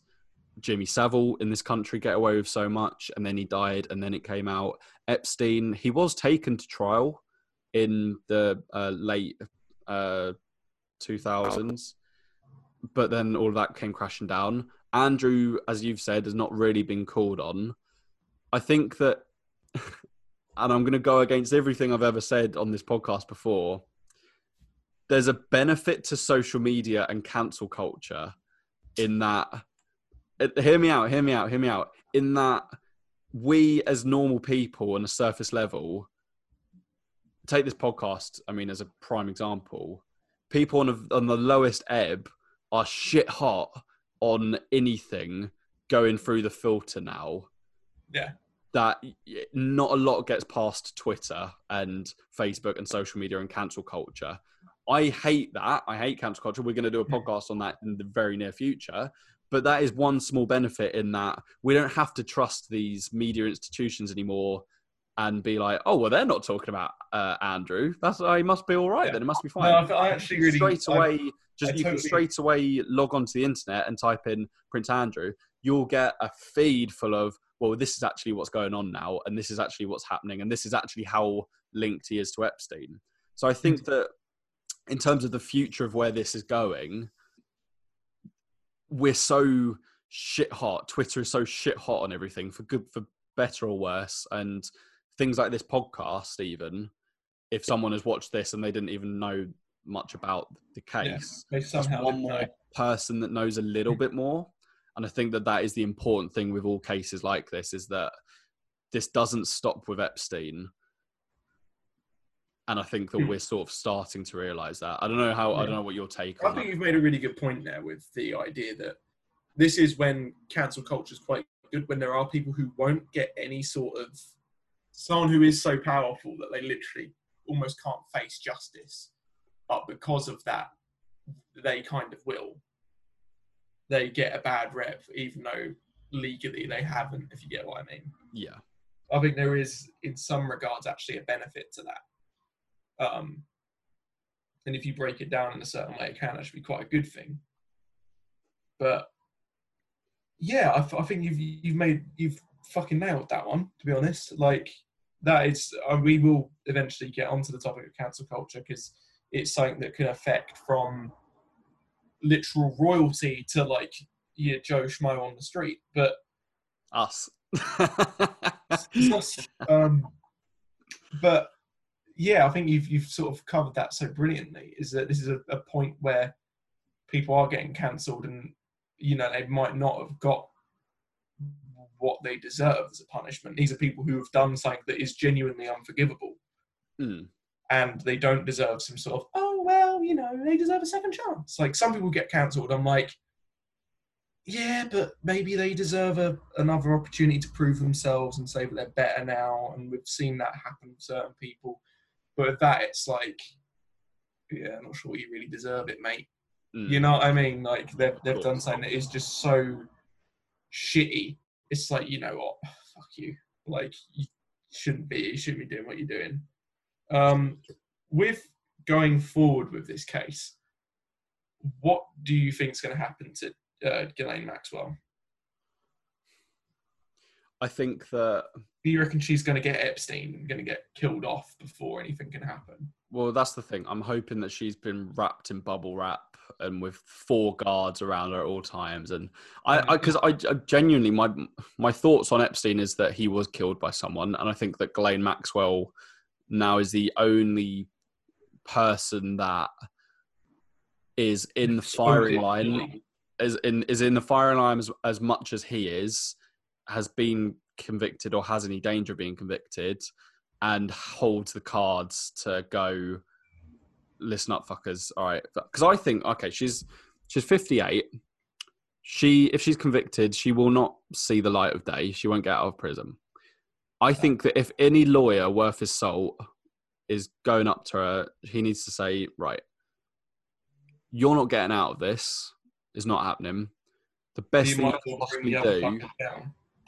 Jimmy Savile in this country get away with so much and then he died and then it came out Epstein he was taken to trial in the uh, late uh, 2000s but then all of that came crashing down Andrew as you've said has not really been called on I think that and I'm going to go against everything I've ever said on this podcast before. There's a benefit to social media and cancel culture in that, Uh, hear me out, hear me out, hear me out, in that we as normal people on a surface level, take this podcast, I mean, as a prime example, people on, a, on the lowest ebb are shit hot on anything going through the filter now Yeah. that not a lot gets past Twitter and Facebook and social media and cancel culture. I hate that. I hate cancel culture. We're going to do a hmm. podcast on that in the very near future. But that is one small benefit in that we don't have to trust these media institutions anymore and be like, oh, well, they're not talking about uh, Andrew. That's I must be all right Yeah. then. It must be No, fine. I, I actually really Straight I- away, Just I you can straight away log onto the internet and type in Prince Andrew. You'll get a feed full of well, this is actually what's going on now, and this is actually what's happening, and this is actually how linked he is to Epstein. So I think that in terms of the future of where this is going, we're so shit hot. Twitter is so shit hot on everything for good, for better or worse, and things like this podcast. Even if someone has watched this and they didn't even know much about the case, They just somehow one more person that knows a little bit more. And I think that that is the important thing with all cases like this is that this doesn't stop with Epstein. And I think that Hmm. we're sort of starting to realize that. I don't know how, I don't know what your take on. I think that. you've made a really good point there with the idea that this is when cancel culture is quite good when there are people who won't get any sort of someone who is so powerful that they literally almost can't face justice, but because of that, they kind of will. They get a bad rep, even though legally they haven't. If you get what I mean. Yeah. I think there is, in some regards, actually a benefit to that. Um, and if you break it down in a certain way, it can actually be quite a good thing. But yeah, I, I think you've you've made you've fucking nailed that one. To be honest, like that is, uh, we will eventually get onto the topic of cancel culture because it's something that can affect from literal royalty to like yeah Joe Schmo on the street. But Us. um, but yeah, I think you've you've sort of covered that so brilliantly. Is that this is a, a point where people are getting cancelled, and you know they might not have got what they deserve as a punishment. These are people who have done something that is genuinely unforgivable, Mm. and they don't deserve some sort of oh well, you know, they deserve a second chance. Like some people get cancelled. I'm like. Yeah, but maybe they deserve a, another opportunity to prove themselves and say that they're better now. And we've seen that happen with certain people. But with that, it's like, yeah, I'm not sure you really deserve it, mate. Mm. You know what I mean? Like they've they've done something that is just so shitty. It's like you know what? Fuck you. Like you shouldn't be. You shouldn't be doing what you're doing. Um, with going forward with this case, what do you think is going to happen to uh, Ghislaine Maxwell? I think that Do you reckon she's going to get Epstein and going to get killed off before anything can happen? Well, that's the thing. I'm hoping that she's been wrapped in bubble wrap and with four guards around her at all times. And I, because I, I, genuinely, my my thoughts on Epstein is that he was killed by someone, and I think that Ghislaine Maxwell now is the only person that is in the firing line, is in is in the firing line as, as much as he is, has been convicted or has any danger of being convicted and holds the cards to go listen up fuckers. All right. Because i think okay she's she's 58 she if she's convicted she will not see the light of day. She won't get out of prison. I think that if any lawyer worth his salt is going up to her he needs to say right you're not getting out of this. It's not happening. The best You thing you can possibly do.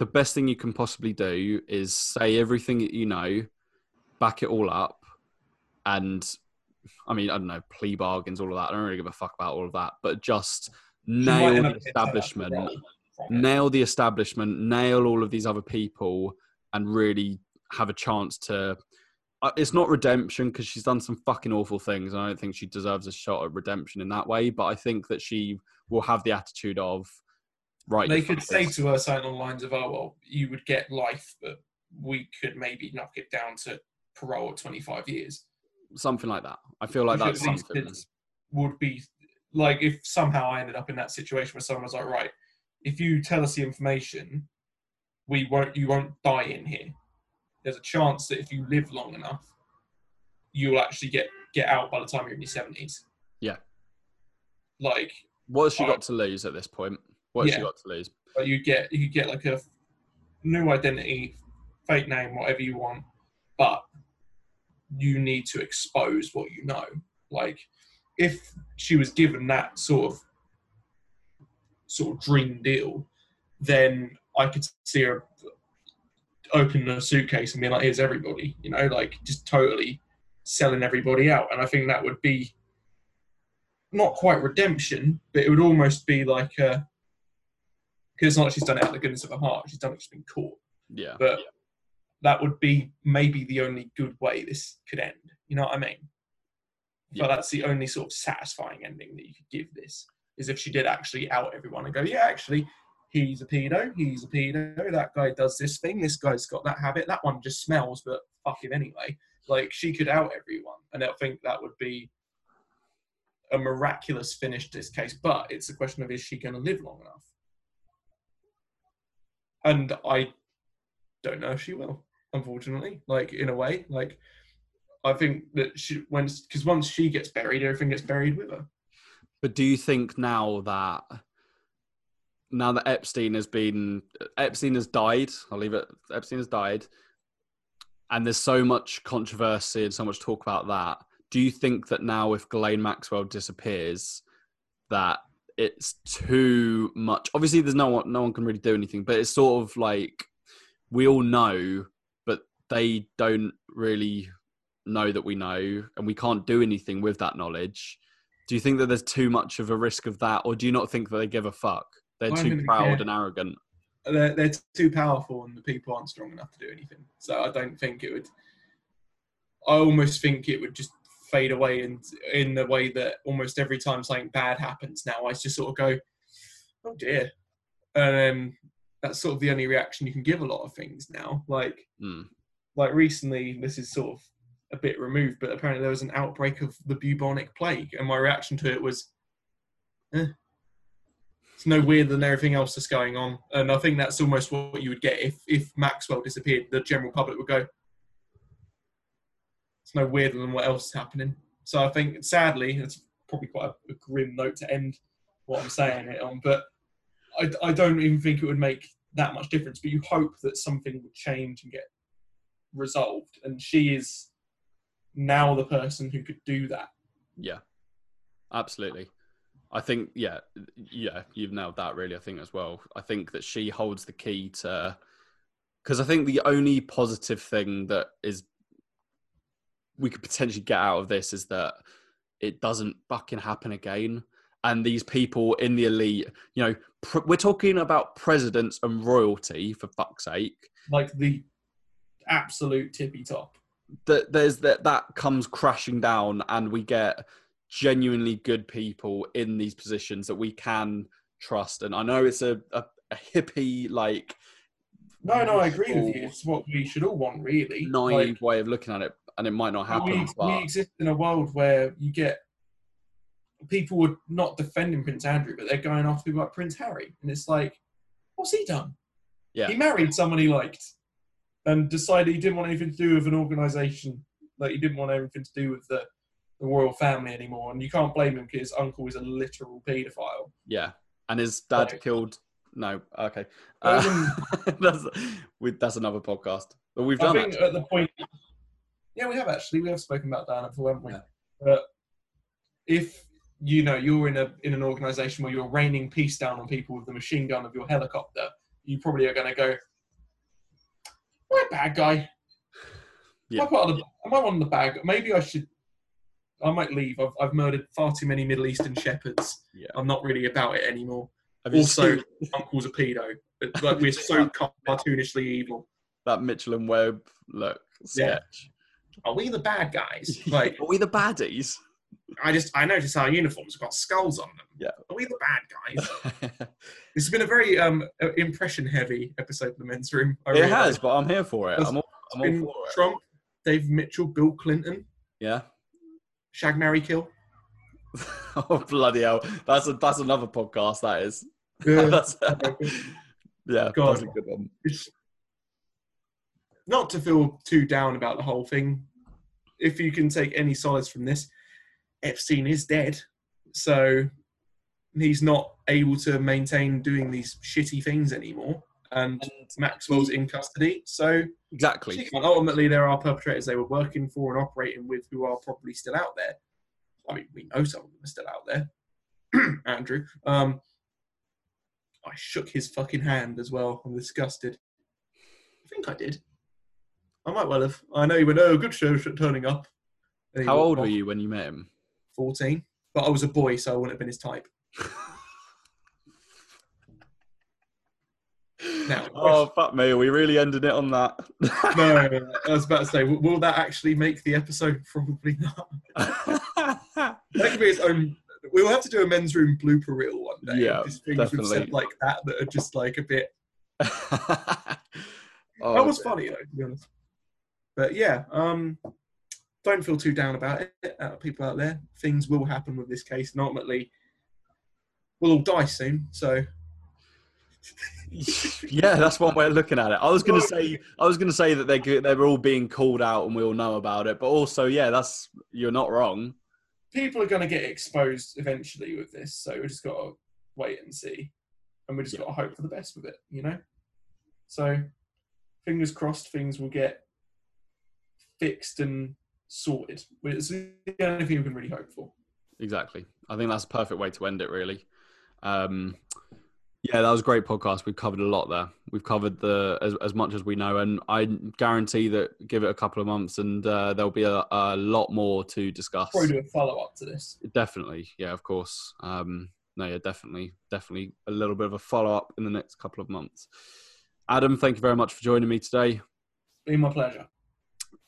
The best thing you can possibly do is say everything that you know, back it all up, and I mean, I don't know, plea bargains, all of that. I don't really give a fuck about all of that, but just nail the up getting turned out establishment, wrong from it. nail the establishment, nail all of these other people, and really have a chance to. uh, It's not redemption because she's done some fucking awful things. and I don't think she deserves a shot at redemption in that way. But I think that she will have the attitude of, right. They could say to her something on the lines of, "Oh well, you would get life, but we could maybe knock it down to parole at 25 years." something like that. I feel like Which that's something. would be like if somehow I ended up in that situation where someone was like, "Right, if you tell us the information, we won't. You won't die in here. There's a chance that if you live long enough, you'll actually get get out by the time you're in your 70s." Yeah. Like What has she Alright. got to lose at this point? What has she got to lose? But you get you get like a new identity, fake name, whatever you want, but you need to expose what you know. Like if she was given that sort of sort of dream deal, then I could see her open a suitcase and be like, "Here's everybody," you know, like just totally selling everybody out. And I think that would be not quite redemption, but it would almost be like a because it's not like she's done it out of the goodness of her heart. She's done it. She's been caught. Yeah. But that would be maybe the only good way this could end. You know what I mean? Yeah. But that's the only sort of satisfying ending that you could give this is if she did actually out everyone and go, yeah, actually, he's a pedo, he's a pedo, that guy does this thing, this guy's got that habit, that one just smells, but fuck him anyway. Like she could out everyone, and I think that would be a miraculous finish to this case. But it's a question of is she going to live long enough? And I don't know if she will, unfortunately. Like in a way, like I think that she when because once she gets buried, everything gets buried with her. But do you think now that now that Epstein has been Epstein has died, I'll leave it. Epstein has died, and there's so much controversy and so much talk about that. Do you think that now, if Ghislaine Maxwell disappears, that it's too much? Obviously, there's no one, no one can really do anything, but it's sort of like we all know, but they don't really know that we know, and we can't do anything with that knowledge. Do you think that there's too much of a risk of that, or do you not think that they give a fuck? They're I too proud care. and arrogant. They're, they're too powerful, and the people aren't strong enough to do anything. So I don't think it would. I almost think it would just fade away in in the way that almost every time something bad happens now, I just sort of go, "Oh dear," and then that's sort of the only reaction you can give a lot of things now. Like Mm. like recently, this is sort of a bit removed, but apparently there was an outbreak of the bubonic plague, and my reaction to it was, eh. It's no weirder than everything else that's going on, and I think that's almost what you would get if if Maxwell disappeared. The general public would go, "It's no weirder than what else is happening." So I think, sadly, it's probably quite a, a grim note to end what I'm saying it on, but I, I don't even think it would make that much difference. But you hope that something would change and get resolved, and she is now the person who could do that. Yeah, absolutely. I think, yeah, yeah, you've nailed that really. I think as well. I think that she holds the key to, because I think the only positive thing that is we could potentially get out of this is that it doesn't fucking happen again. And these people in the elite, you know, pr- we're talking about presidents and royalty for fuck's sake. Like the absolute tippy top. that there's that that comes crashing down and we get genuinely good people in these positions that we can trust and i know it's a, a, a hippie like No, no, I agree with you. It's what we should all want, really. naive Like, way of looking at it and it might not happen we, we exist in a world where you get people would not defending Prince Andrew, but they're going after people like Prince Harry, and it's like, what's he done? Yeah. he married someone he liked, and decided he didn't want anything to do with an organisation. Like he didn't want anything to do with the, the royal family anymore, and you can't blame him because his uncle is a literal paedophile. yeah and his dad Sorry. killed no okay I uh, that's, we, that's another podcast but we've I done think that at the point, yeah, we have actually. We have spoken about Diana before, haven't we? But if you know you're in a in an organisation where you're raining peace down on people with the machine gun of your helicopter, you probably are going to go, "Am I a bad guy? Yeah. Am I part of the, am I one of the bad? Maybe I should. I might leave. I've, I've murdered far too many Middle Eastern shepherds. yeah I'm not really about it anymore. Have Also, seen uncle's a pedo. Like we're so cartoonishly evil. that mitchell and webb look Yeah. Are we the bad guys? Like are we the baddies I just I noticed our uniforms have got skulls on them. Yeah. Are we the bad guys? This has been a very um impression heavy episode of the men's room. I it realise. has, but I'm here for it. It's I'm all, I'm all for it. Trump, Dave Mitchell, Bill Clinton, Yeah. Shag Marry Kill. oh bloody hell! That's a that's another podcast. That is. Yeah. that's, yeah, God. that's a good one. It's- not to feel too down about the whole thing. If you can take any solace from this, Epstein is dead, so he's not able to maintain doing these shitty things anymore. And Maxwell's in custody, so Exactly. And ultimately, there are perpetrators they were working for and operating with who are probably still out there. I mean, we know some of them are still out there. Andrew. Um, I shook his fucking hand as well. I'm disgusted. I think I did. I might well have. I know he went, oh, good show, turning up. How old were you when you met him? 14. but I was a boy, so I wouldn't have been his type. Now, oh fuck me! Are We really ended it on that. no, I was about to say, will, that actually make the episode? Probably not. that could be its own. We'll have to do a men's room blooper reel one day. Yeah, just things we've said like that that are just like a bit. Oh, that was funny though, to be honest. But yeah, um, don't feel too down about it, uh, people out there. Things will happen with this case, and ultimately, we'll all die soon. So yeah, that's one way of looking at it. I was going to say, I was going to say that they are they're all being called out and we all know about it, but also, yeah, that's you're not wrong. people are going to get exposed eventually with this. So we just got to wait and see, and we just got to hope for the best with it. You know. So, fingers crossed, things will get fixed and sorted. It's the only thing we can really hope for. Exactly. I think that's a perfect way to end it, really. Um, yeah, that was a great podcast. We've covered a lot there. We've covered the as, as much as we know, and I guarantee that give it a couple of months, and uh, there'll be a, a lot more to discuss. Probably do a follow up to this. Definitely, yeah, of course. Um, no, yeah, definitely, definitely a little bit of a follow up in the next couple of months. Adam, thank you very much for joining me today. It's Been my pleasure.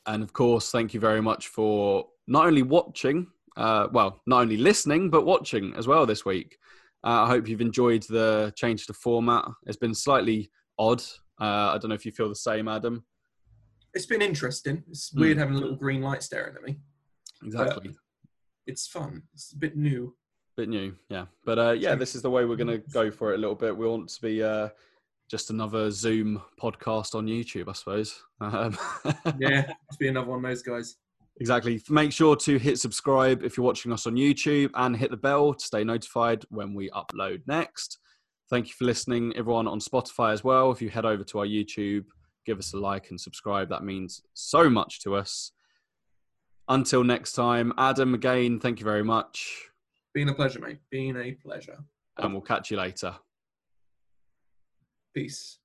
And of course, thank you very much for not only watching, uh, well, not only listening, but watching as well this week. Uh, I hope you've enjoyed the change to format. It's been slightly odd. Uh, I don't know if you feel the same, Adam. It's been interesting. It's Hmm. weird having a little green light staring at me. Exactly. It's fun. It's a bit new. bit new, yeah. But uh, yeah, this is the way we're going to go for it a little bit. We want to be uh, just another Zoom podcast on YouTube, I suppose. Um, Yeah, to be another one of those guys. Exactly. Make sure to hit subscribe if you're watching us on YouTube and hit the bell to stay notified when we upload next. Thank you for listening, everyone on Spotify as well. If you head over to our YouTube, give us a like and subscribe. That means so much to us. Until next time, Adam, again, thank you very much. Been a pleasure, mate. Been a pleasure. And we'll catch you later. Peace.